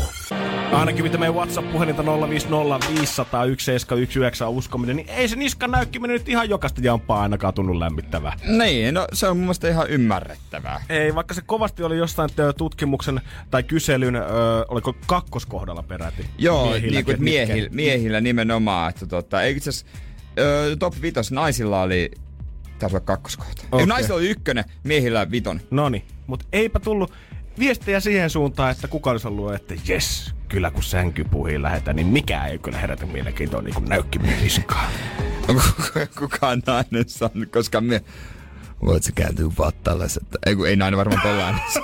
Ainakin mitä meidän WhatsApp-puhelinta 050 500 1719 on uskominen, niin ei se niskan näykkiminen nyt ihan jokaista jampaa ainakaan tunnu lämmittävää. Niin, no se on mun mielestä ihan ymmärrettävää. Ei, vaikka se kovasti oli jossain ö, tutkimuksen tai kyselyn, ö, oliko kakkoskohdalla peräti. Joo, Miehilläkin, niin kuin miehillä, miehillä nimenomaan. Että tota, ei itse asiassa, ö, top 5 naisilla oli Taisi olla kakkoskohta. Okay. Naisilla oli ykkönen, miehillä viton. Noni, mutta eipä tullut viestejä siihen suuntaan, että kuka olisi ollut, että jes, kyllä kun sänkypuhiin lähetään, niin mikä ei kyllä herätä mielenkiintoa niin kuin näykkimien niskaan. (laughs) Kukaan nainen sanonut, koska me... Voit sä kääntyä vattalle, että... Ei, kun ei nainen varmaan tolla äänessä.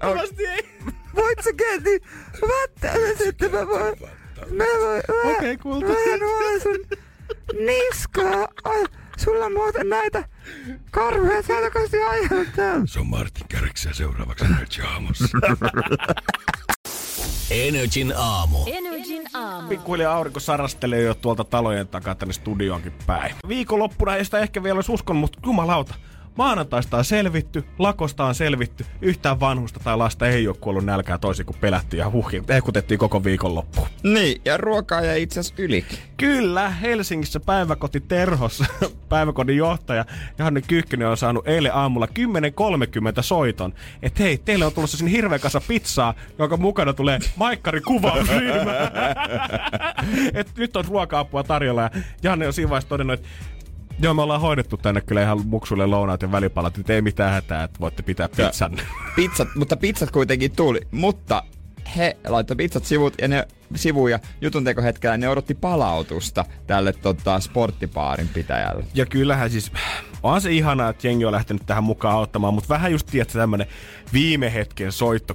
Toivottavasti ei. Voit sä kääntyä vattalle, että mä voin... Mä voin... Okei, okay, kulta. Mä en voi sun niskaa. Ai, sulla on muuten näitä karvoja selkästi täällä. Se on Martin Kärksiä seuraavaksi Energy Aamussa. Energin aamu. Energin aamu. Pikkuhiljaa aurinko sarastelee jo tuolta talojen takaa tänne studioonkin päin. Viikonloppuna ei sitä ehkä vielä olisi uskonut, mutta jumalauta. Maanantaista on selvitty, lakosta on selvitty, yhtään vanhusta tai lasta ei ole kuollut nälkää toisin kuin pelättiin ja huhki, ehkutettiin koko viikonloppu. Niin, ja ruokaa ja itse asiassa ylikin. Kyllä, Helsingissä päiväkoti Terhossa (laughs) päiväkodin johtaja Janne Kykkönen on saanut eilen aamulla 10.30 soiton, että hei, teille on tulossa sinne hirveä kasa pizzaa, jonka mukana tulee Maikkari kuvausryhmä. (laughs) (laughs) Et nyt on ruoka-apua tarjolla ja Janne on siinä vaiheessa todennut, että Joo, me ollaan hoidettu tänne kyllä ihan muksuille lounaat ja välipalat, että ei mitään hätää, että voitte pitää pizzan. (laughs) Pizzat, mutta pizzat kuitenkin tuli. Mutta he laittoi pizzat sivut ja ne sivuun ja jutun tekohetkellä ne odotti palautusta tälle tota, sporttipaarin pitäjälle. Ja kyllähän siis, on se ihanaa, että jengi on lähtenyt tähän mukaan auttamaan, mutta vähän just tiedätkö tämmönen viime hetken soitto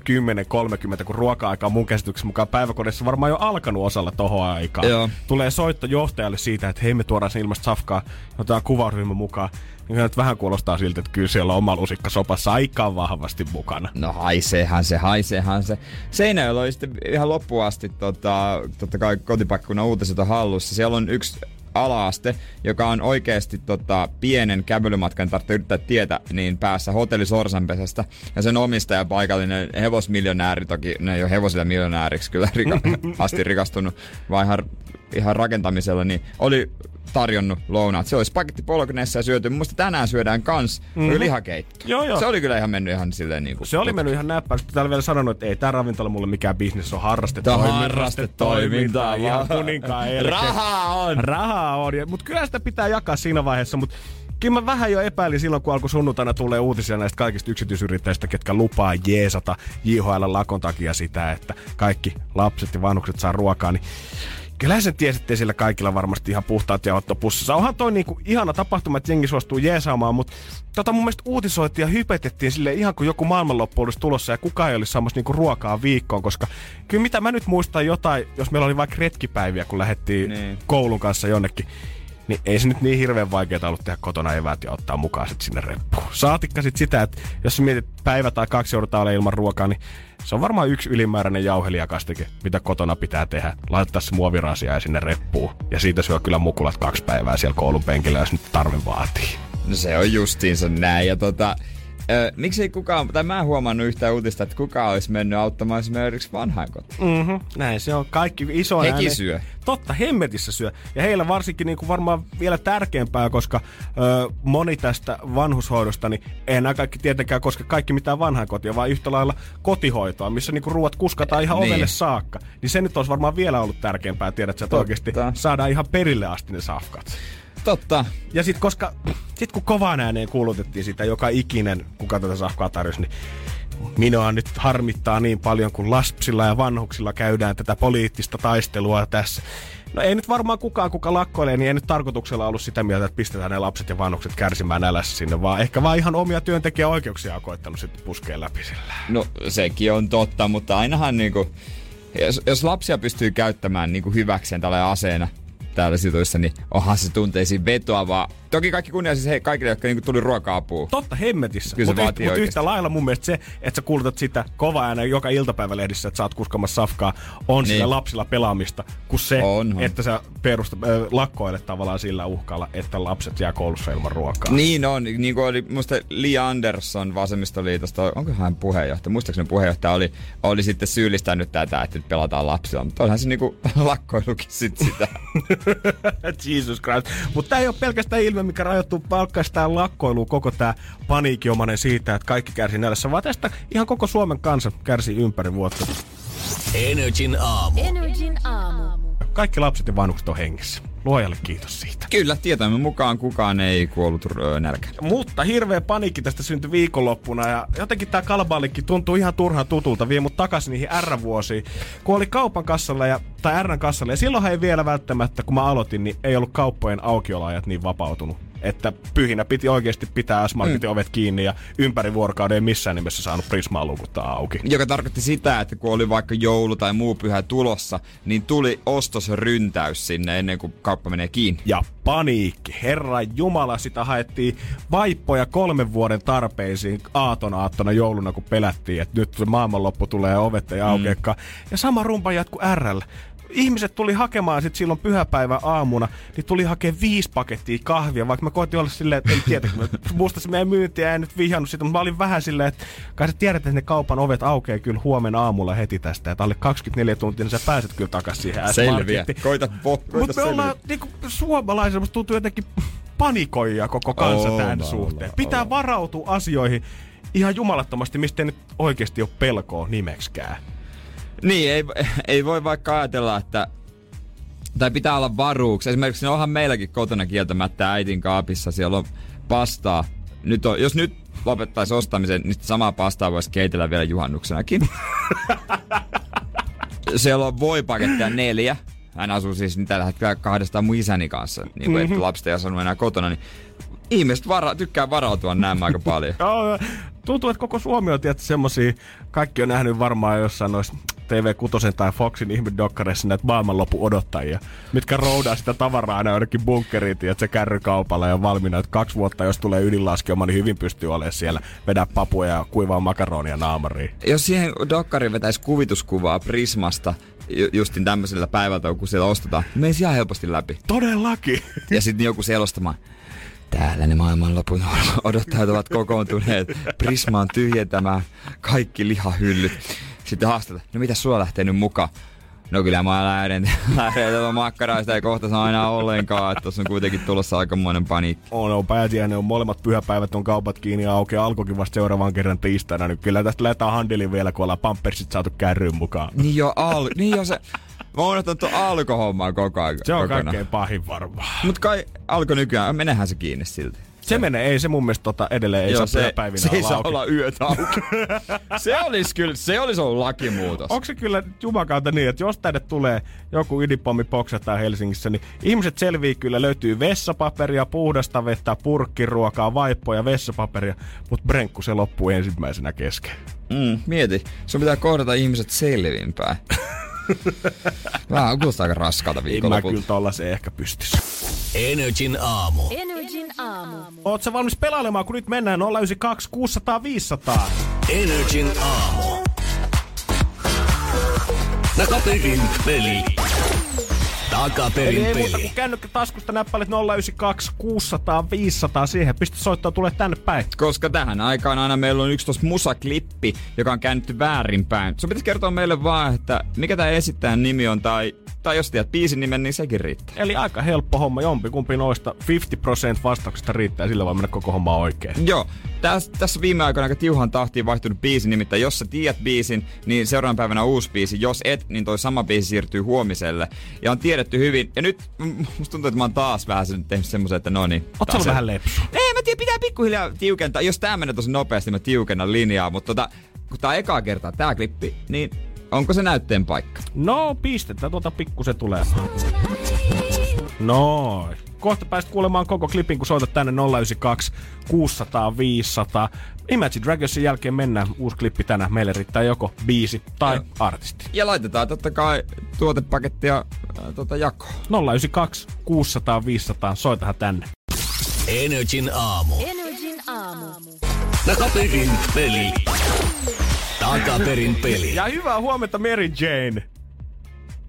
10.30, kun ruoka-aika on mun käsityksen mukaan päiväkodissa varmaan jo alkanut osalla tohon aikaan. Joo. Tulee soitto johtajalle siitä, että hei me tuodaan sen ilmasta safkaa, otetaan kuvausryhmä mukaan. Niin nyt vähän kuulostaa siltä, että kyllä siellä on oma lusikka sopassa aika vahvasti mukana. No haiseehan se, haiseehan se. Seinäjoella oli sitten ihan loppuun asti tota, totta kai kotipaikkakunnan uutiset on hallussa. Siellä on yksi alaaste, joka on oikeasti tota, pienen kävelymatkan tarvitsee yrittää tietä, niin päässä hotelli Sorsanpesästä. Ja sen omistaja paikallinen hevosmiljonääri, toki ne ei ole hevosilla miljonääriksi kyllä rika, (laughs) asti rikastunut, vaan ihan, ihan rakentamisella, niin oli tarjonnut lounaat. Se oli spagetti polkneessa ja syöty. Mun tänään syödään kans mm-hmm. lihakeitto. Joo, joo. Se oli kyllä ihan mennyt ihan silleen niin kuin... Se oli mennyt ihan näppäksi. Täällä vielä sanonut, että ei tää ravintola mulle mikään bisnes on harrastetoimintaa. harrastetoimintaa, Ihan kuninkaan elke. Rahaa on! Rahaa on. Mutta kyllä sitä pitää jakaa siinä vaiheessa. Mutta kyllä mä vähän jo epäilin silloin, kun alkoi sunnuntaina tulee uutisia näistä kaikista yksityisyrittäjistä, ketkä lupaa jeesata JHL-lakon takia sitä, että kaikki lapset ja vanhukset saa ruokaa, niin Kyllä sen tiesi, että sillä kaikilla varmasti ihan puhtaat jauhot pussissa. Onhan toi niinku ihana tapahtuma, että jengi suostuu jeesaamaan, mutta tota mun mielestä uutisoitiin ja hypetettiin sille ihan kuin joku maailmanloppu olisi tulossa ja kukaan ei olisi saamassa niinku ruokaa viikkoon, koska kyllä mitä mä nyt muistan jotain, jos meillä oli vaikka retkipäiviä, kun lähdettiin Niin. koulun kanssa jonnekin, niin ei se nyt niin hirveän vaikeaa ollut tehdä kotona eväät ja ottaa mukaan sit sinne reppuun. Saatikka sit sitä, että jos sä mietit päivä tai kaksi joudutaan olemaan ilman ruokaa, niin se on varmaan yksi ylimääräinen jauhelijakastike, mitä kotona pitää tehdä. Laittaa se muovirasia ja sinne reppuun. Ja siitä syö kyllä mukulat kaksi päivää siellä koulun penkillä, jos nyt tarve vaatii. No se on justiinsa näin. Ja tota, ö, miksei kukaan, tai mä en huomannut yhtään uutista, että kukaan olisi mennyt auttamaan esimerkiksi vanhainkotiin. Mm-hmm. Näin se on. Kaikki iso Hekin ääni- syö. Totta, hemmetissä syö. Ja heillä varsinkin niin kuin varmaan vielä tärkeämpää, koska ö, moni tästä vanhushoidosta, niin ei nämä kaikki tietenkään koske kaikki mitään vanhainkotia, vaan yhtä lailla kotihoitoa, missä niin kuin ruuat kuskataan ihan Niin. ovelle saakka. Niin se nyt olisi varmaan vielä ollut tärkeämpää, tiedät sä, että Totta. oikeasti saadaan ihan perille asti ne safkat. Totta. Ja sitten koska, sit kun kovaan ääneen kuulutettiin sitä joka ikinen, kuka tätä safkaa tarjosi, niin minua nyt harmittaa niin paljon, kun lapsilla ja vanhuksilla käydään tätä poliittista taistelua tässä. No ei nyt varmaan kukaan, kuka lakkoilee, niin ei nyt tarkoituksella ollut sitä mieltä, että pistetään ne lapset ja vanhukset kärsimään nälässä sinne, vaan ehkä vaan ihan omia työntekijäoikeuksia on koittanut sitten puskea läpi sillä. No sekin on totta, mutta ainahan niinku, jos, jos lapsia pystyy käyttämään niinku hyväkseen tällä aseena täällä situissa, niin onhan se tunteisiin vetoavaa. Toki kaikki kunnia siis he, kaikille, jotka niinku tuli ruoka-apuun. Totta hemmetissä. Kyllä Mutta vaatii mut yhtä lailla mun mielestä se, että sä kuulutat sitä kova ääneen joka iltapäivälehdissä, että sä oot kuskamassa safkaa, on niin. Sillä lapsilla pelaamista, kuin se, Onhan. että sä perusta, äh, lakkoilet tavallaan sillä uhkalla, että lapset jää koulussa ilman ruokaa. Niin on, niin kuin oli musta Li Andersson vasemmistoliitosta, onko hän puheenjohtaja, muistaakseni puheenjohtaja oli, oli sitten syyllistänyt tätä, että nyt pelataan lapsilla, mutta onhan se niinku (laughs) lakkoilukin sit sitä. (laughs) (laughs) Jesus Christ. Mutta tämä ei ole pelkästään ilme, mikä rajoittuu pelkästään lakkoiluun, koko tämä paniikinomainen siitä, että kaikki kärsii nälässä, vaan tästä ihan koko Suomen kansa kärsii ympäri vuotta. Energin aamu. Energin aamu. Kaikki lapset ja vanhukset on hengissä. Luojalle kiitos siitä. Kyllä, tietämme mukaan kukaan ei kuollut nälkään. Mutta hirveä paniikki tästä syntyi viikonloppuna ja jotenkin tää kalabaalikki tuntuu ihan turhan tutulta. Vie mut takas niihin R-vuosiin. Kun oli kaupan kassalla ja, tai Rn kassalla ja silloinhan ei vielä välttämättä, kun mä aloitin, niin ei ollut kauppojen aukioloajat niin vapautunut. Että pyhinä piti oikeasti pitää S-Marketin mm. ovet kiinni ja ympäri vuorokauden ei missään nimessä saanut Prismaa lukuttaa auki. Joka tarkoitti sitä, että kun oli vaikka joulu tai muu pyhä tulossa, niin tuli ostosryntäys sinne ennen kuin kauppa menee kiinni. Ja paniikki. Herra Jumala, sitä haettiin vaippoja kolmen vuoden tarpeisiin aaton aattona jouluna, kun pelättiin, että nyt maailmanloppu tulee ja ovet ei aukeakaan. Ja sama rumpa jatkuu RL. Ihmiset tuli hakemaan sit silloin pyhäpäivän aamuna, niin tuli hakemaan viisi pakettia kahvia, vaikka mä koitin olla silleen, että ei tiedä, musta se meidän myyntiä ei nyt vihannut sitä, mutta mä olin vähän silleen, että kai sä tiedät, että ne kaupan ovet aukeaa kyllä huomenna aamulla heti tästä, että alle 24 tuntia, niin sä pääset kyllä takaisin siihen Selviä. Koita, vo, koita Mutta me selviä. ollaan niinku suomalaisilla, musta tuntuu jotenkin panikoija koko kansa Ollaan, tämän suhteen. Pitää ollaan. varautua asioihin ihan jumalattomasti, mistä ei nyt oikeasti ole pelkoa nimekskään. Niin, ei, (laughs) ei voi vaikka ajatella, että tai pitää olla varuuksi. Esimerkiksi no onhan meilläkin kotona kieltämättä äitin kaapissa, siellä on pastaa. Nyt on, jos nyt lopettaisi ostamisen, niin samaa pastaa voisi keitellä vielä juhannuksenakin. (laughs) siellä on voipaketteja neljä. Hän asuu siis niin tällä hetkellä kahdestaan mun isäni kanssa, niin kuin Mhm. että lapset ei asunut enää kotona, niin ihmiset vara, tykkää varautua näin aika paljon. (laughs) Tuntuu, että koko Suomi on tietysti semmosia, kaikki on nähnyt varmaan jossain noissa TV6 tai Foxin ihmedokkareissa näitä maailmanlopun odottajia, mitkä roudaa sitä tavaraa aina jonnekin bunkkeriin, että se kärrykaupalla ja valmiina, että kaksi vuotta, jos tulee ydinlaskeuma, niin hyvin pystyy olemaan siellä, vedää papuja ja kuivaa makaronia naamariin. Jos siihen dokkariin vetäisi kuvituskuvaa Prismasta, ju- justin tämmöisellä päivältä, kun siellä ostetaan, menisi ihan helposti läpi. Todellakin. Ja sitten joku selostamaan. Täällä ne maailmanlopun odottajat ovat kokoontuneet. Prisma on tyhjentämään kaikki lihahyllyt. Sitten haastetaan, no mitä sulla lähtee nyt mukaan? No kyllä mä lähden, (laughs) lähden tuota makkaraista ja kohta saa aina ollenkaan, että tuossa on kuitenkin tulossa aikamoinen paniikki. On, on pääsiäinen, on molemmat pyhäpäivät, on kaupat kiinni ja auki. Alkokin vasta seuraavan kerran tiistaina. Nyt kyllä tästä lähdetään handeliin vielä, kun ollaan pampersit saatu kärryyn mukaan. Niin jo, al- niin jo se, mä oon unohtanut tuon alkohommaa koko ajan. Se on kokonaan. kaikkein pahin varmaan. Mut kai alko nykyään, menehän se kiinni silti. Se menee, ei se mun mielestä tota, edelleen ei saa se, pyhäpäivinä se ei saa auki. olla yöt auki. (laughs) se olisi kyllä, se olisi ollut lakimuutos. Onko se kyllä jumakauta niin, että jos tänne tulee joku ydinpommi poksataan Helsingissä, niin ihmiset selvii kyllä, löytyy vessapaperia, puhdasta vettä, purkkiruokaa, vaippoja, vessapaperia, mutta brenkku se loppuu ensimmäisenä kesken. Mm, mieti, sun pitää kohdata ihmiset selvinpäin. (laughs) Vähän kuulostaa aika raskaalta En mä viikonlopulta. kyllä tollasen ehkä pystys. Energin aamu. Energin aamu. Oot sä valmis pelailemaan, kun nyt mennään 092 600 500? Energin aamu. Takaperin peli. Eli Takaperin ei muuta peli. kuin kännykkä taskusta näppäilet 092 600 500 siihen. Pistä soittaa, tulee tänne päin. Koska tähän aikaan aina meillä on yksi tossa musaklippi, joka on käännetty väärinpäin. Sun pitäisi kertoa meille vaan, että mikä tämä esittäjän nimi on, tai, tai jos tiedät biisin nimen, niin sekin riittää. Eli aika helppo homma, jompi kumpi noista 50% vastauksista riittää, ja sillä voi mennä koko homma oikein. Joo, tässä, tässä viime aikoina aika tiuhan tahtiin vaihtunut biisi, nimittäin jos sä tiedät biisin, niin seuraavan päivänä uusi biisi. Jos et, niin toi sama biisi siirtyy huomiselle. Ja on tiedetty hyvin. Ja nyt musta tuntuu, että mä oon taas vähän sen- tehnyt semmoisen, että no niin. Oot sä vähän lepsu? Ei, mä tiedän, pitää pikkuhiljaa tiukentaa. Jos tää menee tosi nopeasti, mä tiukennan linjaa. Mutta tota, kun tää on ekaa kertaa tää klippi, niin onko se näytteen paikka? No, pistettä tuota pikkusen tulee. Noin. Kohta pääst kuulemaan koko klipin, kun soitat tänne 092 600 500. Imagine Dragonsin jälkeen mennään. Uusi klippi tänään. Meille riittää joko biisi tai Joo. artisti. Ja laitetaan totta kai tuotepakettia äh, tota jakoon. 092 600 500. Soitahan tänne. Energin aamu. Energin aamu. Takaperin peli. Takaperin peli. Ja hyvää huomenta Mary Jane.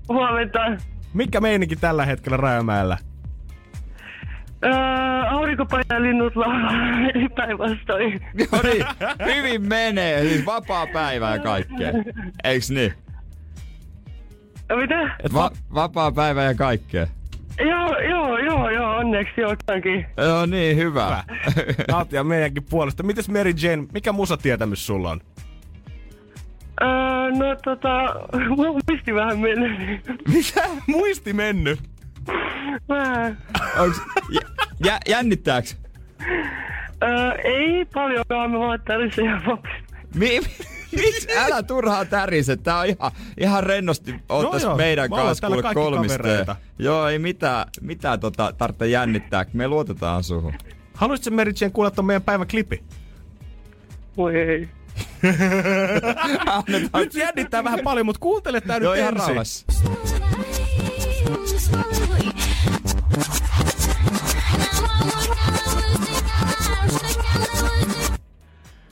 Huomenta. Mikä meininki tällä hetkellä Rajamäellä? Öö, aurinkopainalinnut laulaa (laughs) päinvastoin. No niin, hyvin menee. Siis vapaa päivä ja kaikkea. Eiks niin? Mitä? Va- vapaa päivä ja kaikkea. Joo, joo, joo, joo, onneksi joo, tämänkin. No niin, hyvä. Naut ja meidänkin puolesta. Mites Mary Jane, mikä musatietämys sulla on? Öö, no tota, (laughs) mulla on muisti vähän mennyt. (laughs) Mitä? Muisti mennyt? Vähän. Onks, jä, jä, jännittääks? Öö, ei paljonkaan, mä vaan tärisin ja Mi, miksi? Älä turhaa tärise. Tää on ihan, ihan rennosti oottais joo, meidän me ollaan kanssa kuule kavereita. Joo, ei mitään, mitään tota, tarvitse jännittää. Me luotetaan suhun. Haluaisitko Jane kuulla ton meidän päivän klipi? Voi ei. (laughs) Nyt jännittää vähän paljon, mutta kuuntele tää nyt ihan ensin. rauhassa.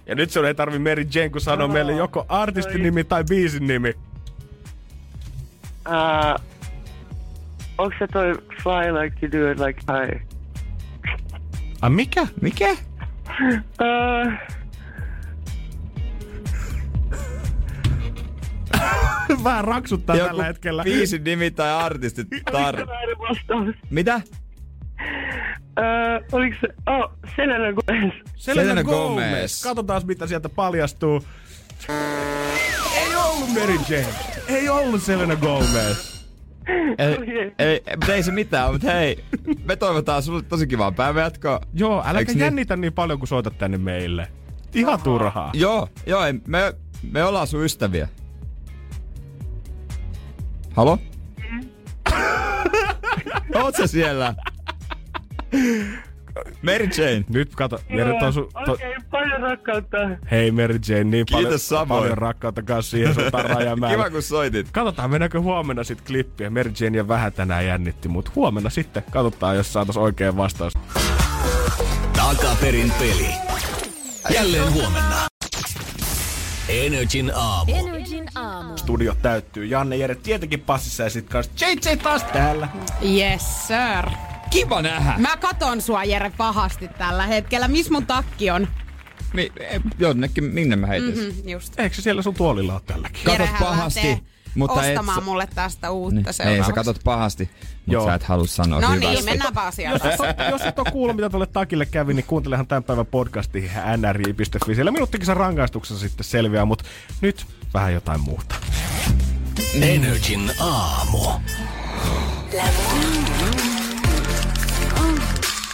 Ja nyt sun ei tarvi Mary Jane, kun sanoo meille joko artistin nimi tai biisin nimi. Uh, onko se toi fly like you do it like high? A mikä? Mikä? Uh, (laughs) Vähän raksuttaa Joku tällä hetkellä. biisin nimi tai artisti (laughs) tar... Mitä? Uh, oliko se... Oh, Selena Gomez. Selena, Selena Gomez. Gomez. Katsotaan mitä sieltä paljastuu. Ei ollut Mary Jane. Ei ollut Selena Gomez. Ei, ei, mutta ei se mitään, mutta hei, me toivotaan sulle tosi kivaa päivänjatkoa. Joo, äläkä Eiks niin? jännitä niin paljon, kun soitat tänne meille. Ihan turhaa. Joo, joo, ei, me, me ollaan sun ystäviä. Halo? Oot sä siellä? Mary Jane. Nyt kato, Jere, to, su, to, Okei, okay, paljon rakkautta. hei Mary Jane, niin paljon, Kiitos samoin. paljon rakkautta kanssa siihen sun Rajamäelle. Kiva kun soitit. Katsotaan, mennäänkö huomenna sit klippiä. Mary Jane ja vähän tänään jännitti, mutta huomenna sitten katsotaan, jos saatais oikein vastaus. Takaperin peli. Jälleen huomenna. Energin aamu. Energin aamu. Studio täyttyy. Janne Jere tietenkin passissa ja sit kanssa JJ taas täällä. Yes, sir. Kiva nähdä. Mä katon sua, Jere, pahasti tällä hetkellä. Miss mun takki on? Mi, e, jonnekin, minne mä heitin? Mm-hmm. Mhm, just. Eikö se siellä sun tuolilla ole tälläkin? Katot pahasti, lähtee mutta et ostamaan sä- mulle tästä uutta Niin, seuraavaksi. ei, sä katot pahasti, mutta sä et halua sanoa No hyvästi. niin, mennäänpä asiaan. Jos et, ole, jos et ole kuullut, mitä tuolle takille kävi, niin kuuntelehan tämän päivän podcastiin nri.fi. Siellä minuuttikin rangaistuksessa sitten selviää, mutta nyt vähän jotain muuta. Energin aamu.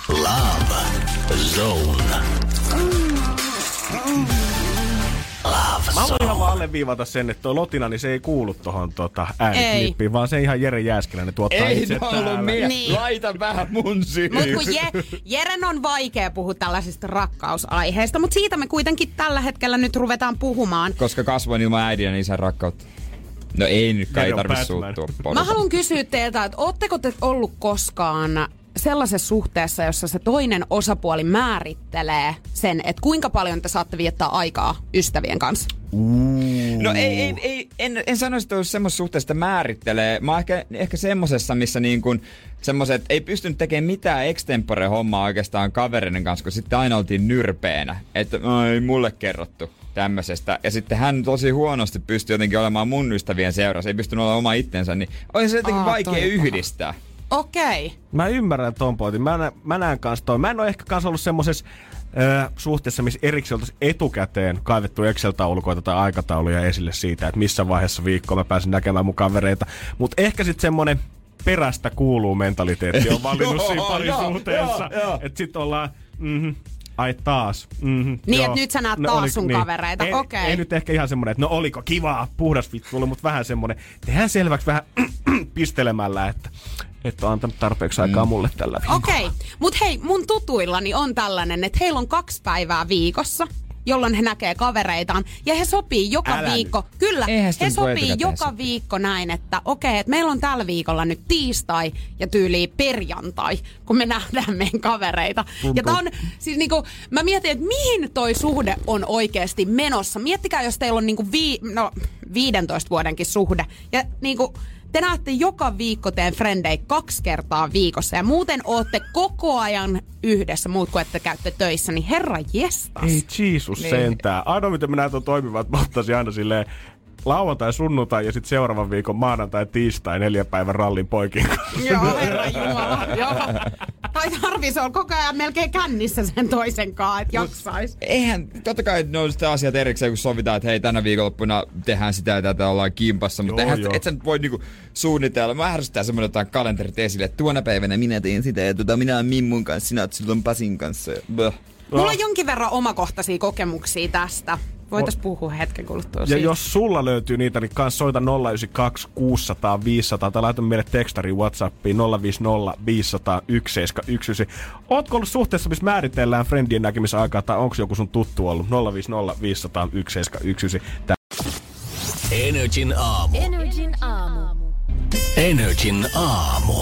Love Zone. Love Mä haluan ihan vaan alleviivata sen, että tuo Lotina, niin se ei kuulu tohon tota, ääniklippiin, vaan se ihan Jere Jääskeläinen tuottaa Ei itse täällä. ollut mie. Niin. Laita vähän mun syy. Mut kun Je- Jeren on vaikea puhua tällaisista rakkausaiheista, mutta siitä me kuitenkin tällä hetkellä nyt ruvetaan puhumaan. Koska kasvoin ilman äidin ja isän rakkautta. No ei nyt kai Jere on tarvi Batman. suuttua. Mä haluan kysyä teiltä, että ootteko te ollut koskaan sellaisessa suhteessa, jossa se toinen osapuoli määrittelee sen, että kuinka paljon te saatte viettää aikaa ystävien kanssa? No ei, ei, ei en, en sanoisi, että olisi semmoisessa suhteessa, että määrittelee. Mä oon ehkä, ehkä semmosessa, missä niin kuin semmoiset ei pystynyt tekemään mitään extempore hommaa oikeastaan kaverinen kanssa, kun sitten aina oltiin nyrpeänä. Että ei mulle kerrottu tämmöisestä. Ja sitten hän tosi huonosti pystyi jotenkin olemaan mun ystävien seurassa, ei pystynyt olla oma itsensä, niin olisi se jotenkin Aa, vaikea on paha. Okei. Okay. Mä ymmärrän ton pointin. Mä, nä, mä näen kans toi. Mä en ole ehkä kans ollut semmosessa ö, suhteessa, missä erikseen oltaisiin etukäteen kaivettu Excel-taulukoita tai aikatauluja esille siitä, että missä vaiheessa viikkoa mä pääsin näkemään mun kavereita. Mutta ehkä sitten semmonen perästä kuuluu mentaliteetti on (laughs) valinnut Joo, siinä parisuhteessa. Että sit ollaan, mm ai taas. Mm-hmm, Niin, et nyt sä näet taas sun kavereita, ei, okei. Ei nyt ehkä ihan semmonen, että no oliko kivaa, puhdas vittuilu, mutta vähän semmonen, tehdään selväksi vähän (clears throat) pistelemällä, että et on antanut tarpeeksi aikaa mulle tällä viikolla. Okei, okay. mutta hei, mun tutuillani on tällainen, että heillä on kaksi päivää viikossa, jolloin he näkee kavereitaan. Ja he sopii joka Älä viikko, kyllä, Eihän he nyt sopii joka sopia. viikko näin, että okei, okay, että meillä on tällä viikolla nyt tiistai ja tyyli perjantai, kun me nähdään meidän kavereita. Ja tää on, siis niinku, mä mietin, että mihin toi suhde on oikeasti menossa. Miettikää, jos teillä on niinku vii, no, 15 vuodenkin suhde. Ja niinku, te näette joka viikko teidän frendei kaksi kertaa viikossa ja muuten ootte koko ajan yhdessä, muut kuin että käytte töissä, niin herra jestas. Ei Jeesus Niin. niin. sentään. Ainoa, miten mä näen ton toimivan, että mä ottaisin aina silleen lauantai, sunnuntai ja sitten seuraavan viikon maanantai, tiistai, neljä päivän rallin poikin kanssa. Joo, herra Jumala. Joo. Tai tarvii, se on koko ajan melkein kännissä sen toisen kanssa, että jaksais. Eihän, totta kai ne on sitten asiat erikseen, kun sovitaan, että hei, tänä viikonloppuna tehdään sitä ja tätä, ollaan kimpassa. Mutta Joo, eihän, joo. et sä nyt voi niinku suunnitella. Mä ärsyttää semmoinen jotain kalenterit esille, että tuona päivänä minä teen sitä ja tota, minä olen Mimmun kanssa, sinä oot silloin Pasin kanssa. Böh. Mulla on jonkin verran omakohtaisia kokemuksia tästä. Voitais puhua hetken kuluttua Ja siitä. jos sulla löytyy niitä, niin kans soita 092 600 500 tai laita meille tekstari Whatsappiin 050 500 1719. Ootko ollut suhteessa, missä määritellään friendien näkemisaikaa tai onko joku sun tuttu ollut? 050 500 1719. Tää Energin aamu. Energin aamu. Energin aamu.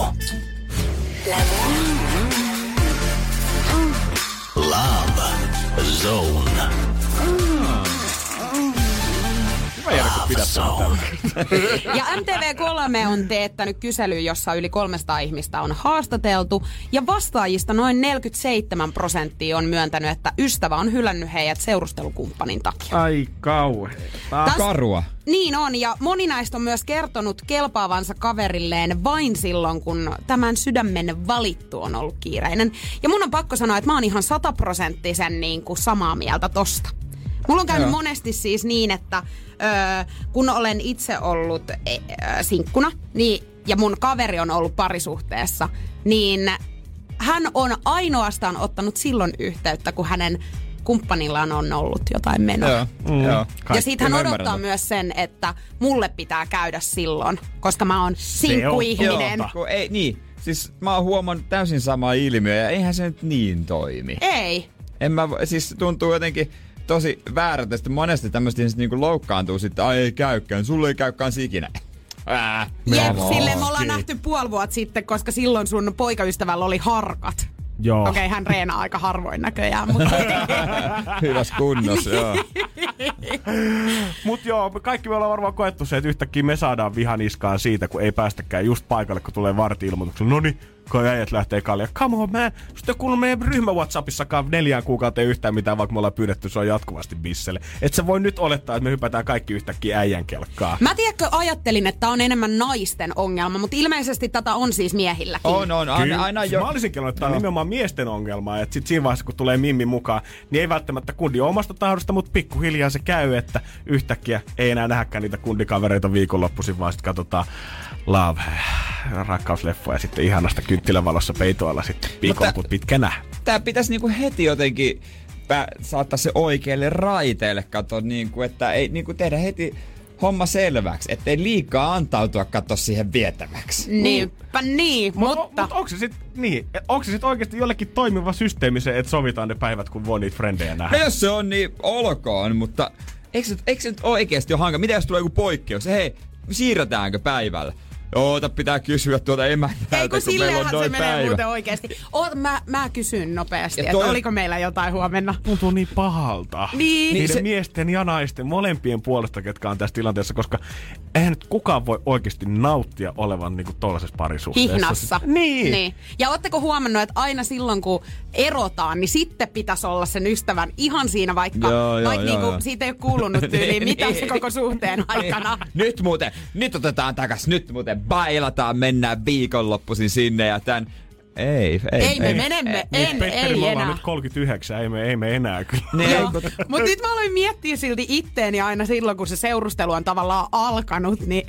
Love Zone. Zone. (laughs) Ja MTV3 on teettänyt kysely, jossa yli 300 ihmistä on haastateltu. Ja vastaajista noin 47 prosenttia on myöntänyt, että ystävä on hylännyt heidät seurustelukumppanin takia. Ai kauheeta. Täs- Karua. Niin on, ja moni näistä on myös kertonut kelpaavansa kaverilleen vain silloin, kun tämän sydämen valittu on ollut kiireinen. Ja mun on pakko sanoa, että mä oon ihan sataprosenttisen niin kuin samaa mieltä tosta. Mulla on käynyt Joo. monesti siis niin, että kun olen itse ollut e, sinkkuna niin, ja mun kaveri on ollut parisuhteessa, niin hän on ainoastaan ottanut silloin yhteyttä, kun hänen kumppanillaan on ollut jotain menoa. Joo, mm. joo. Ja siitä hän odottaa ymmärrän. myös sen, että mulle pitää käydä silloin, koska mä oon sinkkuihminen. Ei, niin. Siis mä oon huomannut täysin sama ilmiö ja eihän se nyt niin toimi. Ei. En mä, siis tuntuu jotenkin tosi väärältä, että monesti tämmöistä ihmiset niinku loukkaantuu sitten, ai ei käykään, sulle ei käy kans ikinä. Jep, silleen me ollaan nähty puoli vuotta sitten, koska silloin sun poikaystävällä oli harkat. Joo. Okei, hän reenaa aika harvoin näköjään, mutta (laughs) Hyvässä kunnossa, joo. (laughs) Mut joo, me kaikki me ollaan varmaan koettu se, että yhtäkkiä me saadaan vihan iskaan siitä, kun ei päästäkään just paikalle, kun tulee varti-ilmoituksella. No niin, kun äijät lähtee kalja. Come on, mä, sitten kuullut meidän ryhmä Whatsappissakaan neljään kuukauteen yhtään mitään, vaikka me ollaan pyydetty, se on jatkuvasti bisselle. Et sä voi nyt olettaa, että me hypätään kaikki yhtäkkiä äijän kelkkaa. mä tiedätkö, ajattelin, että tää on enemmän naisten ongelma, mutta ilmeisesti tätä on siis miehilläkin. On, on, Kyllä. aina, aina siis jo. Mä olisin kello, että tämä on nimenomaan miesten ongelma. Että sit siinä vaiheessa, kun tulee Mimmi mukaan, niin ei välttämättä kundi omasta tahdosta, mutta pikkuhiljaa se käy, että yhtäkkiä ei enää nähdäkään niitä kundikavereita viikonloppuisin, vaan sitten katsotaan love, rakkausleffoja sitten ihanasta kynttilävalossa peitoilla sitten viikonloput pitkänä. Tää pitäisi niinku heti jotenkin pä- saattaa se oikealle raiteelle, kato, niinku, että ei niinku tehdä heti homma selväksi, ettei liikaa antautua katso siihen vietäväksi. Niinpä niin, Mut, mutta... Mut onko se sitten niin, onko se sit oikeasti jollekin toimiva systeemi se, että sovitaan ne päivät, kun voi niitä frendejä nähdä? No jos se on, niin olkoon, mutta eikö se, eikö se nyt oikeasti ole hankala? Mitä jos tulee joku poikkeus? Hei, siirretäänkö päivällä? Oota, pitää kysyä tuota emännältä, Ei kun kun meillä on silleenhän se noin menee päivä. muuten oikeesti. Oot, mä, mä kysyn nopeasti, Ja että on- oliko meillä jotain huomenna. Tuntuu niin pahalta. Niin. Niiden Se- miesten ja naisten, molempien puolesta, ketkä on tässä tilanteessa, koska eihän nyt kukaan voi oikeasti nauttia olevan niinku tollaisessa parisuhteessa. Hihnassa. Niin. niin. Ja ootteko huomannut, että aina silloin kun erotaan, niin sitten pitäisi olla sen ystävän ihan siinä, vaikka, Joo, joo, vaikka joo, niinku, joo. siitä ei ole kuulunut tyyliin (laughs) mitään se koko suhteen aikana. Nyt muuten, nyt otetaan takas, nyt muuten bailataan, mennään viikonloppuisin sinne ja tän. Ei, ei, Ei me menemme, Niin, en, Petteri, ei me enää. nyt 39, ei me, ei me enää kyllä. Joo. Mutta nyt mä aloin miettiä silti itteeni aina silloin, kun se seurustelu on tavallaan alkanut, niin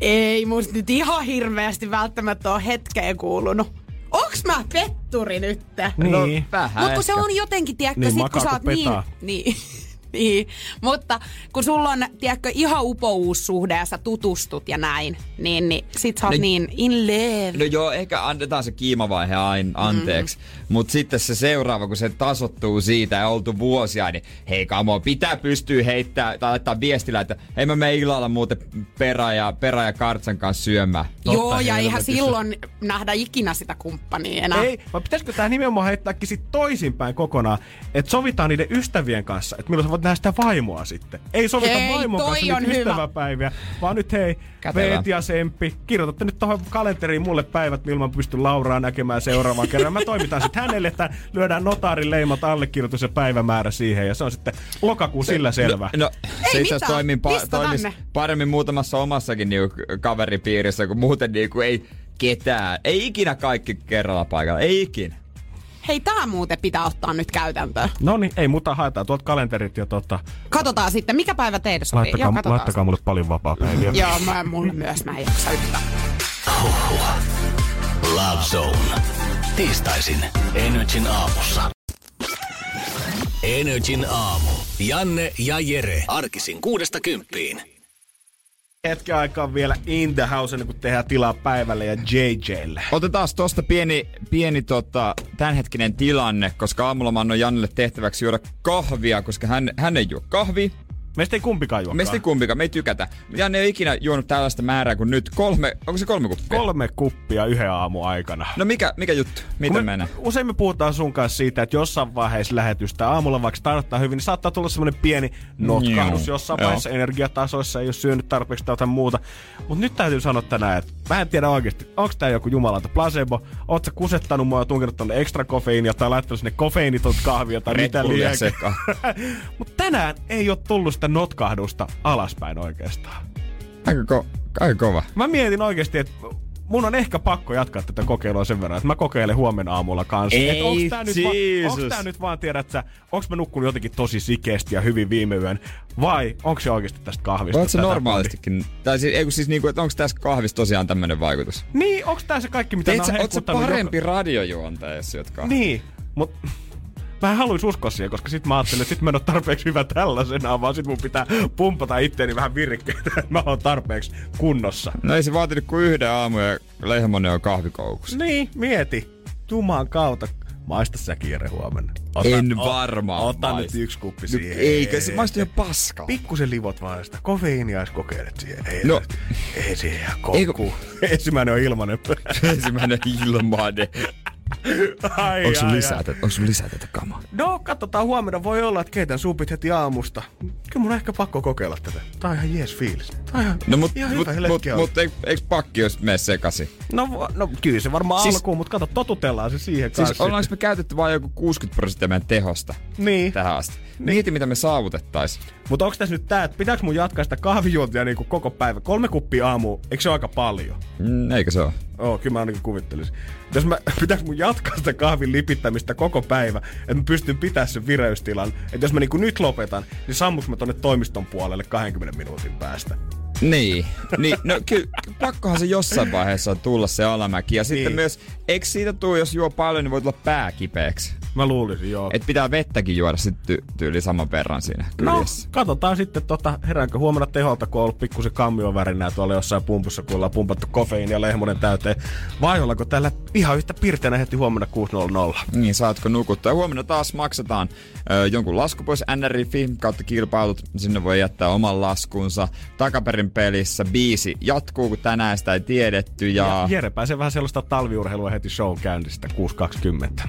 ei musta nyt ihan hirveästi välttämättä ole hetkeen kuulunut. Onks mä petturi nyt? No, Niin. vähän Mutta kun se on jotenkin, tiedätkö, Niin, sit kun sä oot niin... petaa. Niin. niin. Mutta kun sulla on, tiedätkö, ihan upouussuhde ja sä tutustut ja näin, niin, niin sit sä oot Niin- niin in love. No joo, ehkä annetaan se kiimavaihe aina anteeksi. Mm. Mutta sitten se seuraava, kun se tasottuu siitä ja oltu vuosia, niin hei kamo, pitää pystyä heittää tai laittaa viestillä, että hei mä menen illalla muuten perä ja, perä ja kartsan kanssa syömään. Joo, ja eihän silloin nähdä ikinä sitä kumppania enää. Ei, vai pitäisikö tämä nimenomaan heittääkin sit toisinpäin kokonaan, että sovitaan niiden ystävien kanssa, että milloin sä voit nähdä sitä vaimoa sitten. Ei sovita Hei, vaimon toi kanssa on nyt hyvä. ystäväpäiviä, vaan nyt hei. Veeti ja Semppi, kirjoitatte nyt tuohon kalenteriin mulle päivät, milloin mä pystyn Lauraa näkemään seuraavan kerran. Mä toimitan sitten hänelle, että lyödään notaarin leimat, allekirjoitus ja päivämäärä siihen, ja se on sitten lokakuu sillä selvä. No, se itse asiassa toimii pa- toimis paremmin muutamassa omassakin niinku kaveripiirissä, kun muuten niinku ei ketään. Ei ikinä kaikki kerralla paikalla. Ei ikinä. Hei, tää muuten pitää ottaa nyt käytäntöön. No niin, ei muuta haetaan tuolta kalenterit ja tota, Katsotaan sitten, mikä päivä teille sopii. laittakaa, Joo, katsotaan. laittakaa mulle paljon vapaa-päiviä. Joo, mä, mulla myös, mä en jaksa yhtään. Love Zone. Tiistaisin Energin aamussa. Energin aamu. Janne ja Jere. Arkisin kuudesta kymppiin. Hetken aikaa vielä in the house, ennen kuin tehdään tilaa päivälle ja JJlle. Otetaan tosta pieni, pieni tota, tämänhetkinen tilanne, koska aamulla mä annoin Jannelle tehtäväksi juoda kahvia, koska hän, hän ei juo kahvia. Meistä ei kumpikaan juo Meistä ei kumpikaan, me ei tykätä. Janne ei ole ikinä juonut tällaista määrää kuin nyt. Kolme, onko se kolme kuppia? Kolme kuppia yhden aamu aikana. No mikä, mikä juttu? Miten Kun menee? Usein me puhutaan sun kanssa siitä, että jossain vaiheessa lähetystä aamulla vaikka starttaa hyvin, niin saattaa tulla semmoinen pieni notkahdus Joo. jossain vaiheessa energiatasoissa, ei ole syönyt tarpeeksi tai jotain muuta. Mutta nyt täytyy sanoa tänään, että mä en tiedä oikeasti, onko tää joku jumalanta placebo, oot sä kusettanut mua ja tunkenut tonne ekstra kofeiinia tai laittanut sinne kofeiinitonta kahvia tai mitä liian. (laughs) Mutta tänään ei ole tullut sitä notkahdusta alaspäin oikeastaan. Aika, ko- aika kova. Mä mietin oikeasti, että mun on ehkä pakko jatkaa tätä kokeilua sen verran, että mä kokeilen huomenna aamulla kanssa. Ei, Et onks tää, nyt va- onks tää nyt vaan, tiedät sä, onks mä nukkunut jotenkin tosi sikeesti ja hyvin viime yön, vai onks se oikeasti tästä kahvista? Oletko se normaalistikin? Tai siis, ei, kun siis niinku, että onko tässä kahvissa tosiaan tämmönen vaikutus? Niin, onks tää se kaikki, mitä Teet mä sä, oon oot sä parempi radiojuontaja, jos syöt Joka... kahvia? Niin, mut Mä haluais uskoa siihen, koska sit mä ajattelin, että sit mä en oo tarpeeksi hyvä tällaisena, vaan sit mun pitää pumpata itteeni vähän virkkeitä, että mä oon tarpeeksi kunnossa. No ei se vaatinut kuin yhden aamu ja Lehmonen on kahvikoukussa. Niin, mieti. Juman kautta. Maista sä kiire huomenna. En varmaan Ota maista. nyt yksi kuppi No, siihen. eikö se maistu ihan paskaa? Pikkusen livot vaan sitä. Kofeiinia jos kokeilet siihen. Ei, No. ei siihen ihan Eikö- kokku. (laughs) Ensimmäinen on ilmanen. Ensimmäinen ilmade. Ai, Onko sun ai, lisää, ai. tätä, onko sun lisää tätä kamaa? No, katsotaan huomenna. Voi olla, että keitän supit heti aamusta. Kyllä mun on ehkä pakko kokeilla tätä. Tää on ihan jees fiilis. Tää on ihan, No mut, ihan mut, hyvä mut, mut, on. eikö, pakki jos mene sekaisin? No, no, kyllä se varmaan Siis- siis, alkuun, mutta kato, totutellaan se siihen Siis kanssa. ollaanko me käytetty vain joku 60 prosenttia meidän tehosta Niin. tähän asti? Mieti, mitä me saavutettais. Mutta onko tässä nyt tää, että pitääkö mun jatkaa sitä kahvijuontia niinku koko päivä? Kolme kuppia aamu, eikö se ole aika paljon? Mm, eikö se ole? Oo, kyllä mä ainakin kuvittelisin. Jos mä, (laughs) pitääkö mun jatkaa sitä kahvin lipittämistä koko päivä, että mä pystyn pitämään sen vireystilan. Että jos mä niinku nyt lopetan, niin sammuks mä tonne toimiston puolelle 20 minuutin päästä. Niin, (laughs) niin no kyllä pakkohan se jossain vaiheessa tulla se alamäki. Ja sitten Niin. myös, eikö siitä tuu, jos juo paljon, niin voi tulla pää kipeäksi? Mä luulisin, joo. Et pitää vettäkin juoda sitten ty- tyyli saman verran siinä No, kyljessä. katsotaan sitten, tota, heräänkö huomenna teholta, kun on ollut pikkusen kammion värinää tuolla jossain pumpussa, kun ollaan pumpattu kofeiini ja lehmonen täyteen. Vai ollaanko täällä ihan yhtä pirteänä heti huomenna 6.00? Niin, saatko nukuttaa. Huomenna taas maksetaan ö, jonkun lasku pois NRI kautta kilpailut. Sinne voi jättää oman laskunsa. Takaperin pelissä biisi jatkuu, kun tänään sitä ei tiedetty. Ja, Ja Jere pääsee vähän sellaista talviurheilua heti show käynnistä 6.20.